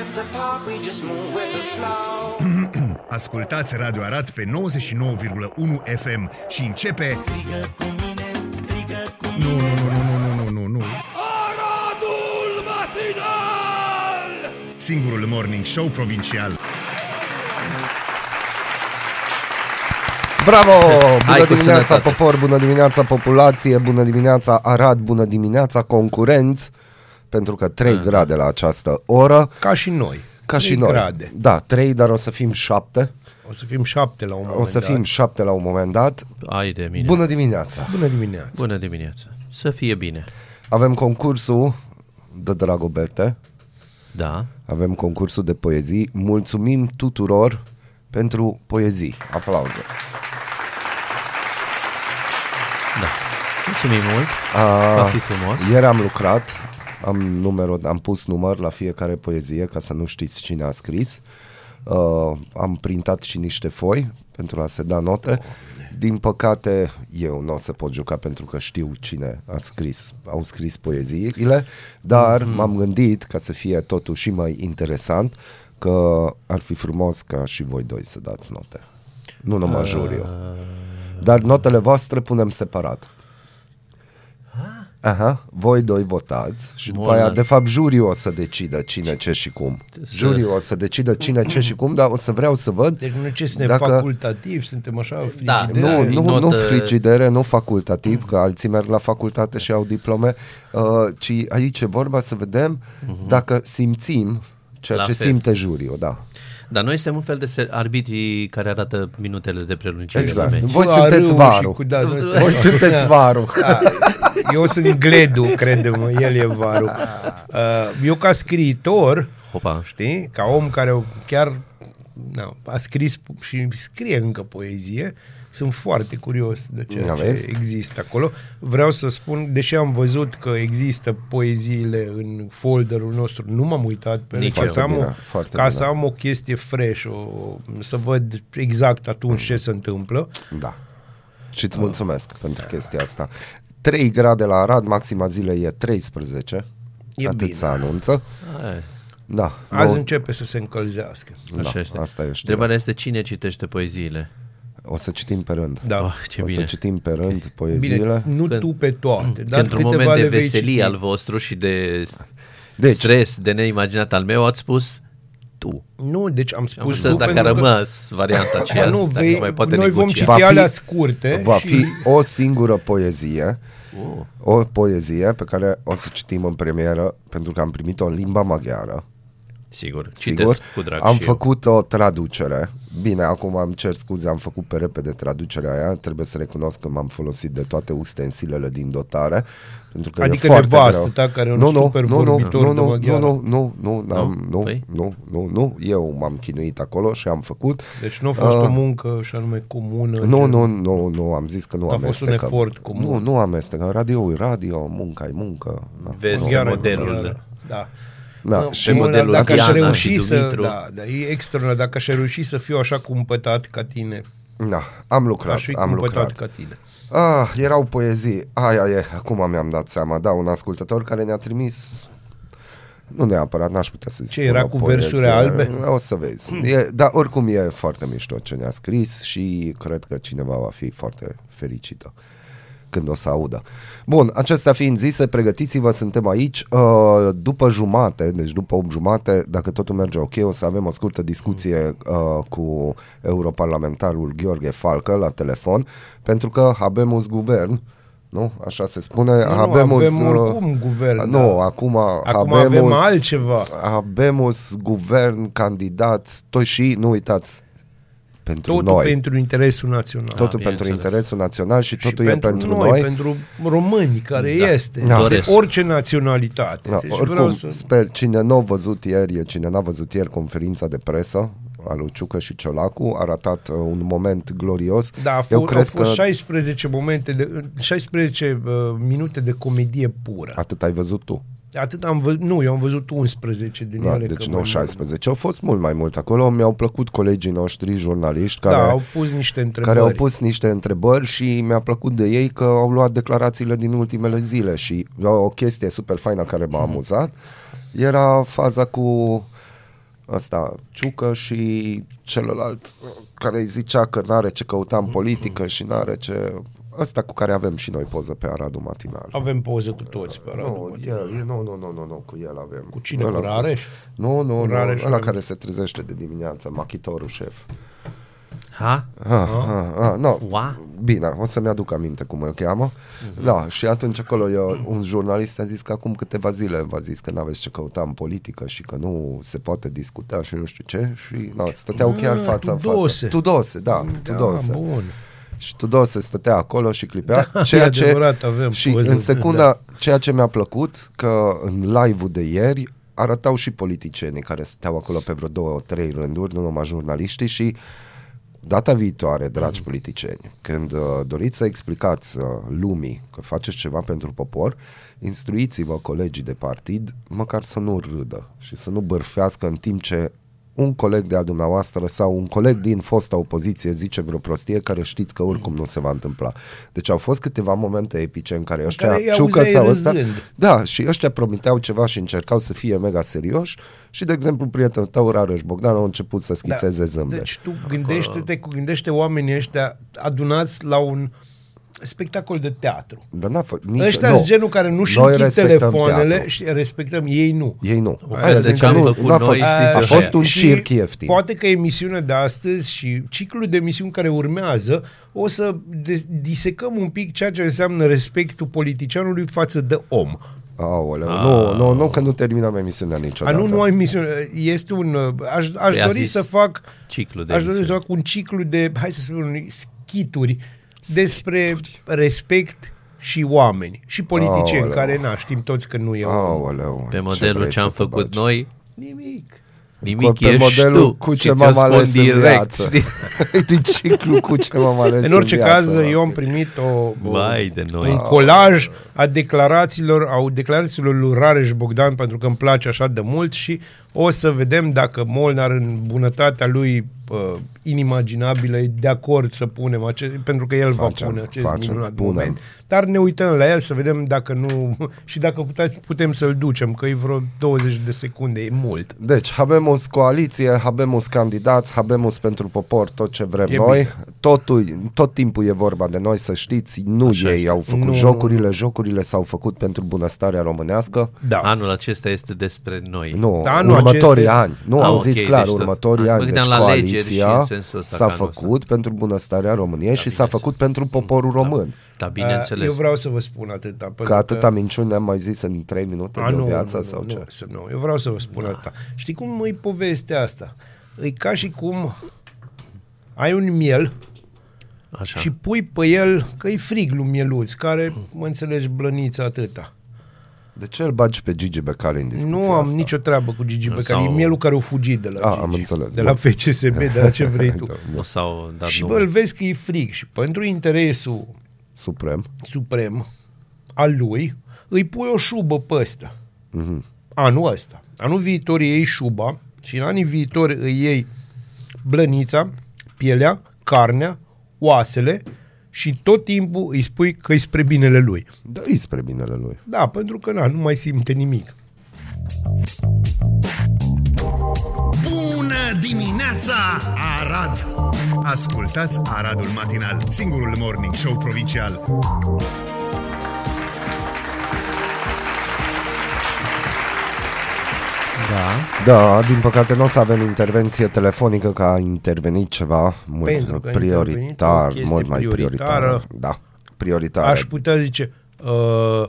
Ascultați Radio Arat pe 99,1 FM și începe... Strigă cu mine, strigă cu Nu, nu, nu, nu, nu, nu, nu, nu. Aradul matinal! Singurul morning show provincial. Bravo! Bună Hai cu dimineața sănătate. popor, bună dimineața populație, bună dimineața Arad, bună dimineața concurenți, pentru că 3 grade la această oră, Ca și noi. ca și Trei noi. grade. Da, 3, dar o să fim 7, O să fim șapte la un moment o să fim dat. 7 la un moment dat. Ai de mine. Bună dimineața! Bună dimineața. Bună dimineața. Să fie bine. Avem concursul de Dragobete, Da. avem concursul de poezii. Mulțumim tuturor pentru poezii. Aplauze! Da. Mulțumim mult. A, Va fi frumos. Ieri am lucrat, am, numero, am pus număr la fiecare poezie ca să nu știți cine a scris. Uh, am printat și niște foi pentru a se da note. Din păcate, eu nu o să pot juca pentru că știu cine a scris, au scris poeziile, dar mm-hmm. m-am gândit ca să fie totuși și mai interesant că ar fi frumos ca și voi doi să dați note. Nu numai juriu. Dar notele voastre punem separat. Aha, voi doi votați și după Bun, aia, dar- de fapt, juriul o să decidă cine, ce și cum. Să- Juriul o să decidă cine, ce și cum, dar o să vreau să văd Deci nu ce suntem Dacă- facultativ, suntem așa Da. frigideri. nu, e nu, notă- nu frigidere, nu facultativ, că alții merg la facultate și au diplome, uh, ci aici e vorba să vedem dacă simțim ceea La ce fel. simte juriul, da. Dar noi suntem un fel de se- arbitrii care arată minutele de prelungire. Exact. la meci. Voi Cu sunteți arâul varul. și Cu, da, noi suntem- Voi sunteți varul. Da, eu sunt gledu, crede-mă, el e varul. Uh, eu ca scriitor, Hopa. știi, ca om care chiar na, a scris și scrie încă poezie, sunt foarte curios de ceea Da, ce vezi? există acolo. Vreau să spun, deși am văzut că există poeziile în folderul nostru, nu m-am uitat pe ele, Nici ca, eu. să am, o, Bine, foarte ca bine. să am o chestie fresh, o, să văd exact atunci ce se întâmplă. Da. Și îți mulțumesc pentru chestia asta. 3 grade la Arad, maxima zilei e 13. E Atât bine. se anunță. Hai, Da. Azi nou- începe să se încălzească. Așa da, este. Asta e știrea. Întrebarea este cine citește poeziile. O să citim pe rând. Da. Oh, ce o bine. să citim pe rând poeziile. Bine, nu Când- tu pe toate, Că dar într-un câteva moment de le vei veselie citi. al vostru și de Deci- stres, de neimaginat al meu, ați spus tu. Nu, deci am Am spus spus tu dacă a pentru că- rămas varianta aceea, Ba nu, dacă vei, se mai poate noi vom negocia. citi Va fi- alea scurte Va și fi o singură poezie, Oh. o poezie pe care o să citim în premieră pentru că am primit-o în limba maghiară. Sigur, Sigur, citesc cu drag am și eu. făcut o traducere. Bine, acum am cer scuze, am făcut pe repede traducerea aia. Trebuie să recunosc că m-am folosit de toate ustensilele din dotare. Pentru că Adică e foarte nevastă greu. ta, care e un nu, nu, super nu, nu, vorbitor nu, de nu, maghiară. nu, nu, nu, nu, n-am, Nu? nu, Păi? nu, nu, nu, eu m-am chinuit acolo și am făcut. Deci nu a fost Uh, o muncă și anume comună. Nu, gen- nu, nu, nu, am zis că nu A fost un amestecăm. efort comun. Nu, nu amestecăm. Radio e radio, munca e muncă. Da. Vezi că Maghiară, modelul... maghiară, Da. Da, Mă, și pe modelul dacă aș Diana reuși și să, Dumitru. da, da, e extraordinar. Dacă aș reuși să fiu așa cumpătat ca tine, da, am lucrat, aș fi am cumpătat lucrat. ca tine. Ah, erau poezii. Aia e, acum mi-am dat seama. Da, un ascultător care ne-a trimis nu neapărat, n-aș putea să zic. Ce, era o cu poezie. versuri albe? O să vezi. E, dar oricum e foarte mișto ce ne-a scris și cred că cineva va fi foarte fericită când o să audă. Bun, acestea fiind zise, pregătiți-vă, suntem aici. Uh, după jumate, deci după 8 jumate, dacă totul merge ok, o să avem o scurtă discuție uh, cu europarlamentarul Gheorghe Falcă la telefon, pentru că habemus guvern, nu? Așa se spune. Nu, nu, habemus, avem uh, oricum guvern, Nu, da. acum, Acum habemus, avem altceva. Habemus guvern, candidați, toți și, nu uitați, pentru Totul noi. pentru interesul național. totul pentru bineînțeles. interesul național și și totul e pentru noi, noi. pentru români, care Da. este. Da. De Doresc. orice naționalitate. Da, Deci oricum, vreau să... sper, cine nu a văzut ieri, cine n-a văzut ieri conferința de presă a lui Ciucă și Ciolacu, a ratat uh, un moment glorios. Da, a Eu fost, au cred fost că 16 momente de 16 uh, minute de comedie pură. atât ai văzut tu. Atât am văzut, nu, eu am văzut 11 din Da, ele. deci că nu mai 16. Au fost mult mai mult acolo. Mi-au plăcut colegii noștri, jurnaliști, mult. care, Da, au pus niște întrebări. care au pus niște întrebări și mi-a plăcut de ei că au luat declarațiile din ultimele zile și o chestie super faină care m-a amuzat era faza cu ăsta Ciucă și celălalt uh, care îi zicea că n-are ce căuta în politică și n-are ce... Ăsta cu care avem și noi poză pe Aradul Matinal. Avem poză cu toți pe Radu Nu, Matinal. el, nu, nu, nu, nu, nu, cu el avem. Cu cine? Ăla- Cu Rareș? Nu, nu, Cu nu, Rareș ăla avem. care se trezește de dimineață, machitorul șef. Ha? Ah, ah, ah, no. Ua? Bine, o să-mi aduc aminte cum îl cheamă. Mhm. Da, și atunci acolo eu, un jurnalist a zis că acum câteva zile v-a zis că n-aveți ce căuta în politică și că nu se poate discuta și nu știu ce și na, stăteau chiar Ah, fața în Tudose. față. Tudose, da, Da, Tudose. bun. Și Tudose stătea acolo și clipea. Da, ceea e ce, adevărat, avem și poză, în secunda, da. ceea ce mi-a plăcut, că în live-ul de ieri arătau și politicienii care stăteau acolo pe vreo două, trei rânduri, nu numai jurnaliștii și data viitoare, dragi politicieni, când uh, doriți să explicați uh, lumii că faceți ceva pentru popor, instruiți-vă colegii de partid, măcar să nu râdă și să nu bărfească în timp ce un coleg de a dumneavoastră sau un coleg din fosta opoziție zice vreo prostie care știți că oricum nu se va întâmpla. Deci au fost câteva momente epice în care ăștia, care îi Ciucă auzeai sau ăsta, râzând. da, și ăștia promiteau ceva și încercau să fie mega serioși și, de exemplu, prietenul tău, Rareș Bogdan, au început să schițeze zâmbet. Deci tu gândește-te, cu gândește oamenii ăștia adunați la un spectacol de teatru. Dar n-a fă, nici, Ăștia nu. sunt genul care nu-și Noi închid respectăm telefoanele teatru. și respectăm, ei nu. Ei nu. fel Aia de zic ce că am nu, făcut n-a noi, fost, știți a așa. fost un Și circ ieftin. Poate că emisiunea de astăzi și ciclul de emisiuni care urmează o să de- disecăm un pic ceea ce înseamnă respectul politicianului față de om. Aoleu, nu, nu, nu, că nu terminăm emisiunea A, niciodată. nu, nu ai emisiune. Este un... uh, Aș, aș Păi a dori zis să fac... ciclu de Aș dori să emisiuni. fac un ciclu de, hai să spunem, schituri despre respect și oameni și politicieni, Aoleu. care, na, știm toți că nu e om. Aoleu, Pe ce modelul vrei ce am să te făcut bagi? noi, Nimic. nimic pe ești modelul tu. cu Și ce ți-o m-am spun ales în direct, viață. știi? Din ciclu cu ce m-am ales În orice viață, caz, mă. eu am primit o, o, Vai de noi. un colaj a declarațiilor, au declarațiilor lui Rareș Bogdan, pentru că îmi place așa de mult și o să vedem dacă Molnar în bunătatea lui uh, inimaginabilă e de acord să punem acest, pentru că el Facem, va pune acest facem, minunat punem. moment. Dar ne uităm la el să vedem dacă nu și dacă puteți, putem să-l ducem, că e vreo 20 de secunde, e mult. Deci, habemus coaliție, habemus candidați, habemus pentru popor, tot ce vrem E noi. bine. Totul, tot timpul e vorba de noi, să știți, nu Așa ei este. au făcut Nu, jocurile, nu. jocurile s-au făcut pentru bunăstarea românească. Da. Anul acesta este despre noi. Nu, Da, anul următorii acesta ani. Nu, Ah, am ok, zis clar, deci tot- următorii mă ani. gândeam Deci la alegeri și coaliția în sensul ăsta s-a că anul ăsta. făcut pentru bunăstarea României și s-a bineînțeles. făcut pentru poporul român. Da, Uh, bineînțeles. Eu vreau să vă spun atâta. pentru Că atâta minciuni ne-am mai zis în 3 minute A, de o nu, viață nu, sau nu, ce? Nu, să nu, eu vreau să vă spun da. asta. Știi cum e povestea asta? E ca și cum ai un miel Așa. și pui pe el, că e frig lui mieluț, care, mă înțelegi, blăniță atâta. De ce îl bagi pe Gigi Becali în discuția Nu am asta? nicio treabă cu Gigi Becali, Sau- e mielul care a fugit de la A, Gigi. am înțeles, De bun. la FCSB, de la ce vrei tu. Da, Nu s-au dat și nume. bă, îl vezi că e frig și pentru interesul Suprem. suprem al lui, îi pui o șubă pe ăsta. Mhm. Anul ăsta. Anul viitor îi iei șuba și în anii viitori îi iei blănița, pielea, carnea, oasele și tot timpul îi spui că e spre binele lui. Da, e spre binele lui. Da, pentru că na, nu mai simte nimic. Bună dimineața, Arad! Ascultați Aradul Matinal, singurul morning show provincial. Da. Da, din păcate nu o să avem intervenție telefonică, că a intervenit ceva mult Pentru că a prioritar, intervenit o chestie mult mai prioritar. prioritară. Da, prioritar. Aș putea zice... Uh,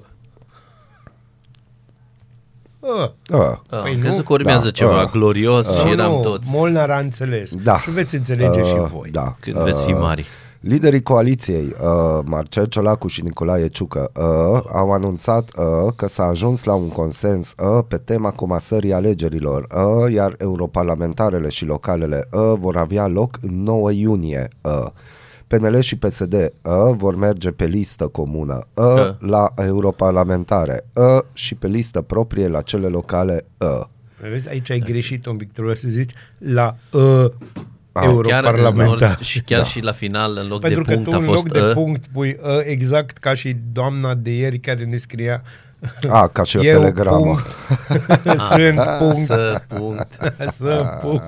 uh, Uh, Ah, Păi Am nu? crezut că urmează Da. ceva Ah. glorios și nu, eram nu, toți Molnar a înțeles. Da. Și veți înțelege Uh, și voi. Da. când veți fi mari. Liderii coaliției, uh, Marcel Ciolacu și Nicolae Ciucă, uh, au anunțat uh, că s-a ajuns la un consens uh, pe tema comasării alegerilor, uh, iar europarlamentarele și localele uh, vor avea loc în 9 iunie. Uh. PNL și PSD uh, vor merge pe listă comună uh, Uh. la europarlamentare uh, și pe listă proprie la cele locale uh. Vezi, aici ai greșit un pic, trebuie să zici la uh, Ah, Chiar, în europarlamentar. orice- și chiar da. și la final, în loc Pentru de că punct, tu a în fost loc de ă. punct pui uh, exact ca și doamna de ieri care ne scria A, ca și o Eu, telegramă. punct. Sunt punct. Să punct. Să punct.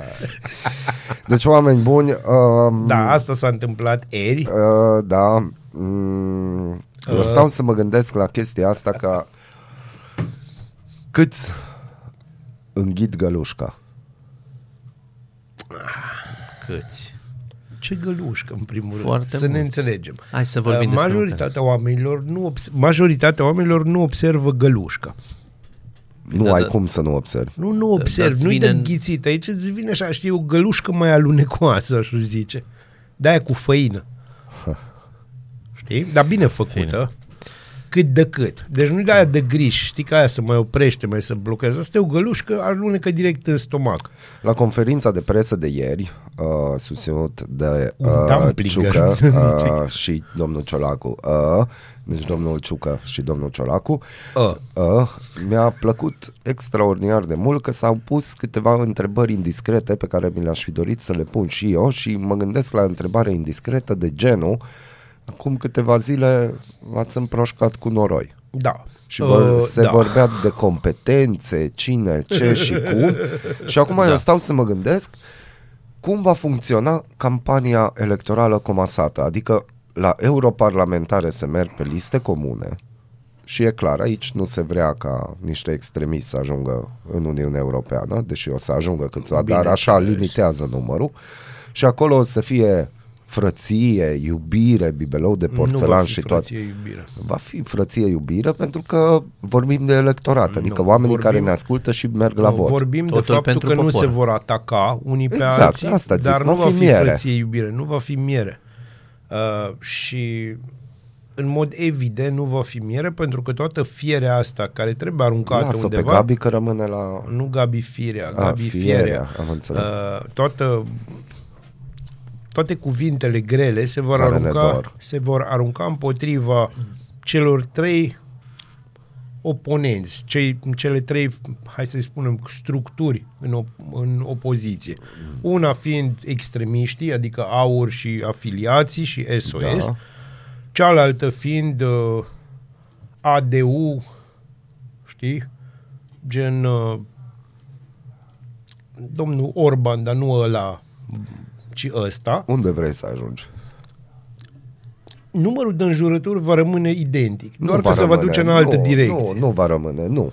Deci, oameni buni, um, Da, asta s-a întâmplat ieri. Uh, da. Mm, eu Uh. stau să mă gândesc la chestia asta că câți înghit gălușca? Câți? Ce gălușcă, în primul rând. Foarte să ne mult. înțelegem. Hai să vorbim Uh, despre majoritatea oamenilor nu obs- majoritatea oamenilor nu observă gălușca. Nu Da, ai da. cum să nu observi. Nu, nu observ, îți nu-i vine de în- ghițit. Aici îți vine așa, știi, o gălușcă mai alunecoasă, aș zice. De-aia cu făină. Știi? Dar bine făcută. Cât de cât. Deci nu-i de aia de griș. Știi că aia se mai oprește, mai se blochează. Asta e o gălușcă, alunecă direct în stomac. La conferința de presă de ieri, uh, susținut de Un uh, dumplinger. Ciucă uh, și domnul Ciolacu, uh, deci domnul Ciucă și domnul Ciolacu, Uh. uh, mi-a plăcut extraordinar de mult că s-au pus câteva întrebări indiscrete pe care mi le-aș fi dorit să le pun și eu și mă gândesc la întrebare indiscretă de genul Acum câteva zile v-ați împroșcat cu noroi. Da. Și vor, Uh, se da. vorbea de competențe, cine, ce și cum. Și acum da. eu stau să mă gândesc cum va funcționa campania electorală comasată. Adică la europarlamentare se merg pe liste comune și e clar, aici nu se vrea ca niște extremiști să ajungă în Uniunea Europeană, deși o să ajungă câțiva, dar așa Bineînțeles. limitează numărul. Și acolo o să fie frăție, iubire, bibelou de Nu va porțelan fi și toate. frăție, iubire. Va fi frăție iubire pentru că vorbim de electorat, adică Nu, oamenii vorbim- care ne ascultă și merg la Nu, vot. Vorbim de Totul faptul pentru că nu popor. se vor ataca unii pe Exact, alții, asta zic, dar nu nu va va fi fi miere. frăție iubire, nu va fi miere. Uh, și în mod evident nu va fi miere pentru că toată fierea asta care trebuie aruncată Lasă pe undeva, Gabi că rămâne la... nu Gabi firea, A, Gabi fierea, fierea, am înțeles. uh, toată toate cuvintele grele se vor, Care ne arunca, dor. se vor arunca împotriva celor trei oponenți, cei, cele trei, hai să spunem, structuri în, op- în opoziție. Una fiind extremiștii, adică AUR și afiliații și SOS, Da. cealaltă fiind uh, ADU, știi, gen uh, domnul Orban, dar nu ăla, ci ăsta, Unde vrei să ajungi? numărul de înjurături va rămâne identic, Nu doar va că se va rămâne. duce în altă nu, direcție. Nu, nu va rămâne, nu.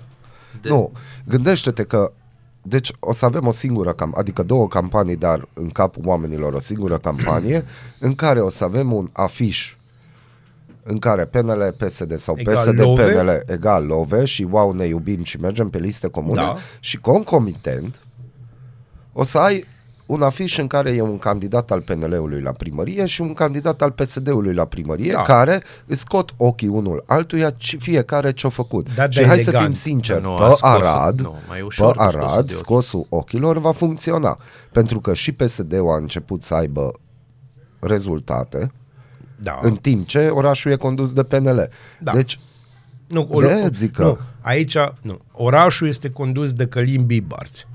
De- Nu. Gândește-te că deci o să avem o singură cam, adică două campanii, dar în capul oamenilor o singură campanie în care o să avem un afiș în care PNL, PSD sau Egal PSD, love. PNL egal love și wow ne iubim și mergem pe liste comune Da. și concomitent o să ai un afiș în care e un candidat al PNL-ului la primărie și un candidat al PSD-ului la primărie Da. care îți scot ochii unul altuia ci- fiecare ce-a făcut. Da, și da, hai să elegant. fim sinceri, Nu, pe a scos-o- Arad, nu, mai pe ușor de scosul Arad de ochi. scosul ochilor va funcționa. Pentru că și PSD-ul a început să aibă rezultate, Da. în timp ce orașul e condus de PNL. Da. Deci, Nu, De-aia zic că- nu, aici, nu. Orașul este condus de Călim Bibarți.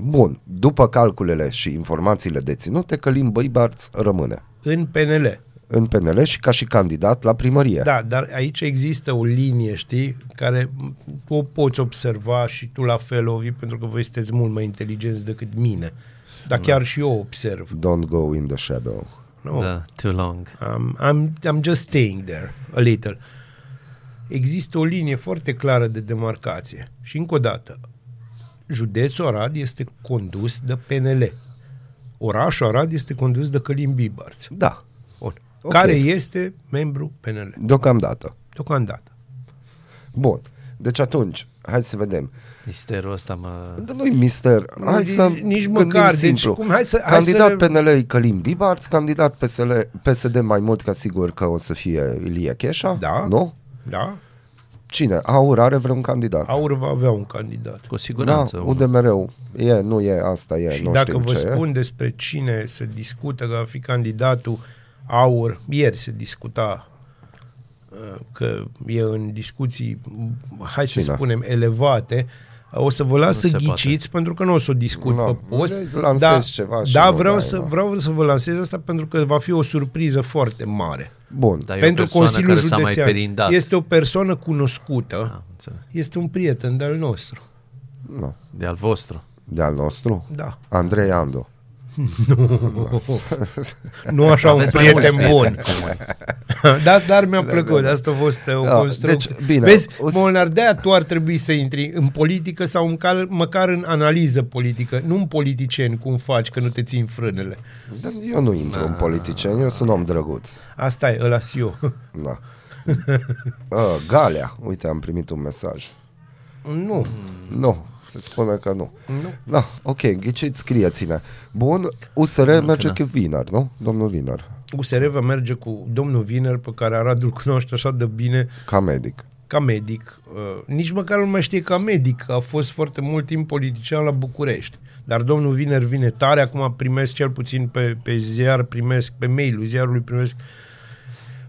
Bun, după calculele și informațiile deținute, Călim Băibarț rămâne În PNL. în PNL și ca și candidat la primărie. Da, dar aici există o linie, știi, care o poți observa și tu la fel, Ovi, pentru că voi sunteți mult mai inteligenți decât mine. Dar chiar și eu observ. Don't go in the shadow. Nu? Da, too long. I'm, I'm, I'm just staying there a little. Există o linie foarte clară de demarcație. Și încă o dată, județul Arad este condus de PNL. Orașul Arad este condus de Călim Bibarți. Da, Bun. Ok. Care este membru PNL. deocamdată. Deocamdată. Bun, deci atunci, hai să vedem. Misterul ăsta mă... Dar nu-i mister, hai nici- să nici gândim măcar, deci simplu. cum- hai să- hai candidat să- PNL e Călim Bibarț, candidat PSL, PSD mai mult ca sigur că o să fie Ilie Cheșa, Da. nu? Da? Cine? Aur are vreun candidat? Aur va avea un candidat. Cu siguranță. Da, unul. UDMR-ul. E, nu e, asta e, Și nu dacă știm vă ce spun e. despre cine se discută că va fi candidatul Aur, ieri se discuta uh, că e în discuții, hai să Cine? spunem, elevate, o să vă las Nu să se ghiciți pentru că nu o să o discut Nu, pe post. lansezi ceva și da nu vreau, dai, să, da. vreau să vă lansez asta pentru că va fi o surpriză foarte mare. Bun. Dar e pentru o persoană Consiliul care s-a mai Județean. perindat. Este o persoană cunoscută, Ah, înțeleg. este un prieten de-al nostru. Nu. De al vostru. De al nostru? Da. Andrei Ando. Nu așa un Aveți mai mulți prieten bun. prieteni. da, dar mi-a plăcut. Asta a fost uh, o Da, construcție. deci, bine, Vezi, o să- Molnar, de-aia tu ar trebui să intri în politică sau măcar, măcar în analiză politică, nu în politicieni, cum faci, că nu te țin frânele. Dar Eu nu intru în politicieni, eu sunt om drăguț. Asta e, ăla eu. Da. uh, Galea, uite, am primit un mesaj. nu. Nu, se spune că nu. Nu. Da, ok, ghiciți, scrieți-ne. Bun, USR merge cu Viner, nu? Domnul Viner, USR va merge cu domnul Viner, pe care Aradul cunoaște așa de bine, ca medic. ca medic. Uh, nici măcar nu mai știe ca medic, a fost foarte mult timp politician la București. Dar domnul Viner vine tare, acum primesc cel puțin pe, pe ziar, primesc pe mail-ul ziarului, primesc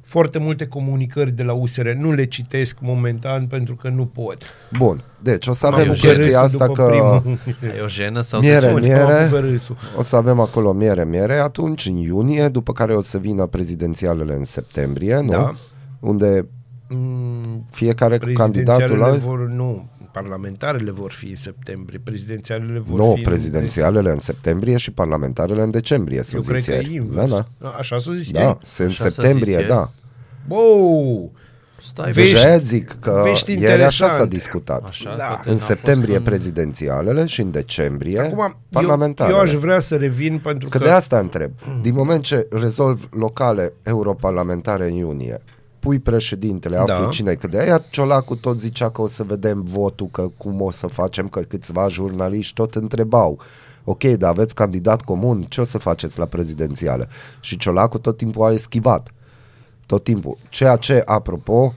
foarte multe comunicări de la USR. Nu le citesc momentan pentru că nu pot. Bun, deci o să M-am avem pus chestia râsul asta după că primul. E o jenă sau Miere, de ce? Ce m-am miere. pus pe râsul. o să avem acolo miere, miere atunci, în iunie, după care o să vină prezidențialele în septembrie, nu? Da. Unde Mm, fiecare cu candidatul Prezidențialele la... vor, nu, parlamentarele vor fi în septembrie, prezidențialele vor Nu, fi prezidențialele în septembrie și parlamentarele în decembrie, s-o Eu cred zis că e ieri. invers. Da, da. Așa s-o zis Da, ieri. se în Așa s-a septembrie, zis da. Wow! Stai, Vești- Deja zic că vești ieri așa s-a interesante. discutat. Așa, Da. poate În n-a septembrie fost un- prezidențialele și în decembrie Acum, eu, parlamentarele. eu aș vrea să revin pentru Că că... de asta întreb. Din moment ce rezolv locale europarlamentare în iunie, pui președintele, Da. afli cine că de aia Ciolacu tot zicea că o să vedem votul, că cum o să facem, că câțiva jurnaliști tot întrebau. Ok, dar aveți candidat comun, ce o să faceți la prezidențială? Și Ciolacu tot timpul a eschivat. Tot timpul. Ceea ce, apropo,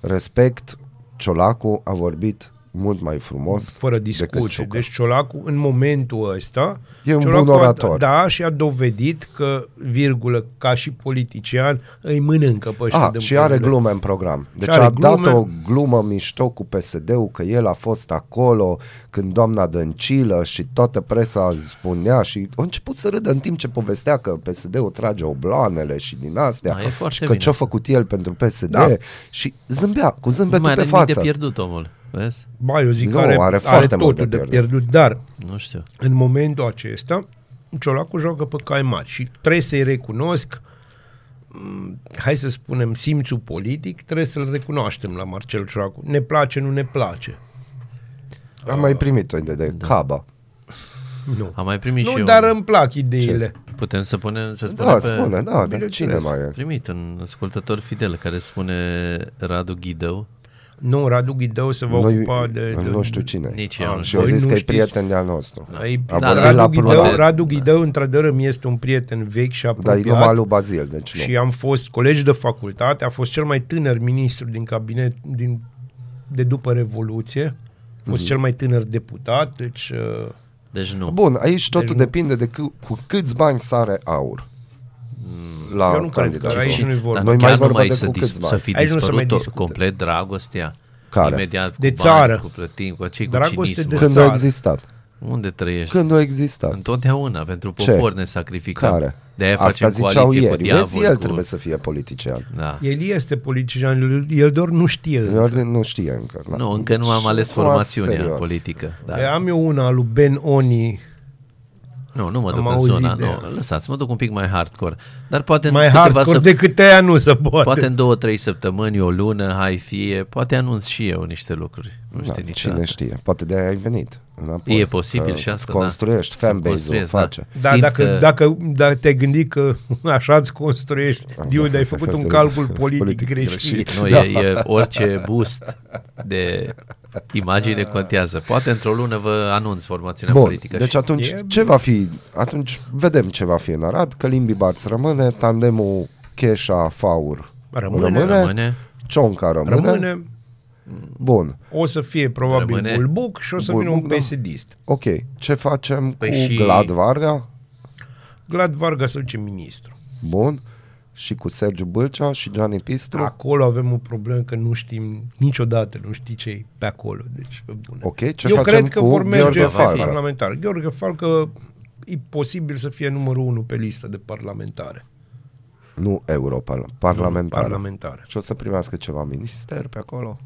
respect, Ciolacu a vorbit mult mai frumos fără decât discuție. Ciucă. Deci Ciolacu, în momentul ăsta, E un Ciolacu bun orator. A, da, și a dovedit că, virgulă, ca și politician, îi mănâncă pe ăștia Ah, din și are pădure. glume în program. Deci are a dat glume. o glumă mișto cu PSD-ul că el a fost acolo când doamna Dăncilă și toată presa spunea și a început să râdă în timp ce povestea că PSD-ul trage obloanele și din astea Da, e foarte și că bine ce-a asta. făcut el pentru PSD Da. și zâmbea cu Nu zâmbetul mai pe are nimic de față. pierdut omul. Vezi? Ba, eu zic Nu, că are, are are, foarte mult totul de de pierdut. pierdut, dar Nu știu. în momentul acesta Ciolacu joacă pe cai mari și trebuie să-i recunosc m, hai să spunem simțul politic trebuie să-l recunoaștem la Marcel Ciolacu ne place, nu ne place Am mai primit-o de, de Da. Caba. nu, Am mai primit și nu eu. dar îmi plac ideile Putem să punem, să spunem Da, pe... spune, da, dar Bineînțeles. cine mai e? Primit un ascultător fidel care spune Radu Ghidău. Nu, Radu Ghidău se va Noi, ocupa de, de nu știu cine. Nici Ah, eu nu Și eu Voi zis nu că e știți? prieten de-al nostru. Ai, A Da, vorbit Radu, la Ghidău, plural. Radu Ghidău, într-adevăr, mi este un prieten vechi și Dar e apropiat. numai lui Bazil, deci nu. și am fost colegi de facultate, a fost cel mai tânăr ministru din cabinet din, de după Revoluție, a Mhm. fost cel mai tânăr deputat, deci uh, Deci nu. Bun, aici totul Deci nu- depinde de câ- cu câți bani sare aur. La Eu nu cred că candidatul. aici nu-i vorba. Dar Noi chiar mai nu vorba mai de să, cu dis- câți să bani. fi Aici nu se mai dispărut discută. complet dragostea. Care? Imediat cu De bani, țară. cu plătim, cu cei cu Dragoste cinism. de Când țară. a existat? Unde trăiești? Când a existat? Întotdeauna, pentru Ce? popor ne sacrificăm. Care? De aia Asta facem ziceau coaliție cu ieri. diavol. Vezi, el cu... trebuie să fie politician. Da. el este politician, el- el doar nu știe. Eu nu știe încă. da. Nu, încă nu am ales Foarte formațiunea serios. politică. Da. Da. Am eu una lui Ben Oni, Nu, nu mă Am duc în auzit zona, de nu, ea. lăsați, mă duc un pic mai hardcore. Dar poate în mai câteva hardcore săp- decât aia nu se poate. Poate în două, trei săptămâni, o lună, hai fie, poate anunț și eu niște lucruri. Nu Da, știu cine niciodată. știe? Poate de aia ai venit. Înapoi. E posibil Că și asta, îți construiești, da. Să fanbase-ul construiesc, face. da. Da, Simt dacă, că- dacă, dacă te-ai gândit că așa îți construiești, Diu, ai făcut un calcul politic, Politic greșit. greșit. Nu, Da. e, e orice boost de imagine contează. Poate într-o lună vă anunț formațiunea Bun, politică. deci și... atunci E- ce va fi? Atunci vedem ce va fi în Arad, că Limbi Barț rămâne, tandemul Cheșa Faur Rămâne. rămâne, Rămâne. Cionca rămâne. Rămâne, Bun, o să fie probabil Rămâne. Bulbuc și o să vină un Bulbuc, da. PSD-ist. ok. Ce facem Păi cu și- Glad Varga? Glad Varga să duce ministru. Bun. Și cu Sergiu Bâlcea și Gianni Pistru? Acolo avem o problemă că nu știm niciodată, nu știi ce e pe acolo. Deci, pe bune. Ok, ce Eu facem cred că cu vor merge Gheorghe pe Falcă? parlamentar. Gheorghe Falcă e posibil să fie numărul unu pe listă de parlamentare. Nu Europa, parlamentară. Parlamentară. Și o să primească ceva minister pe acolo?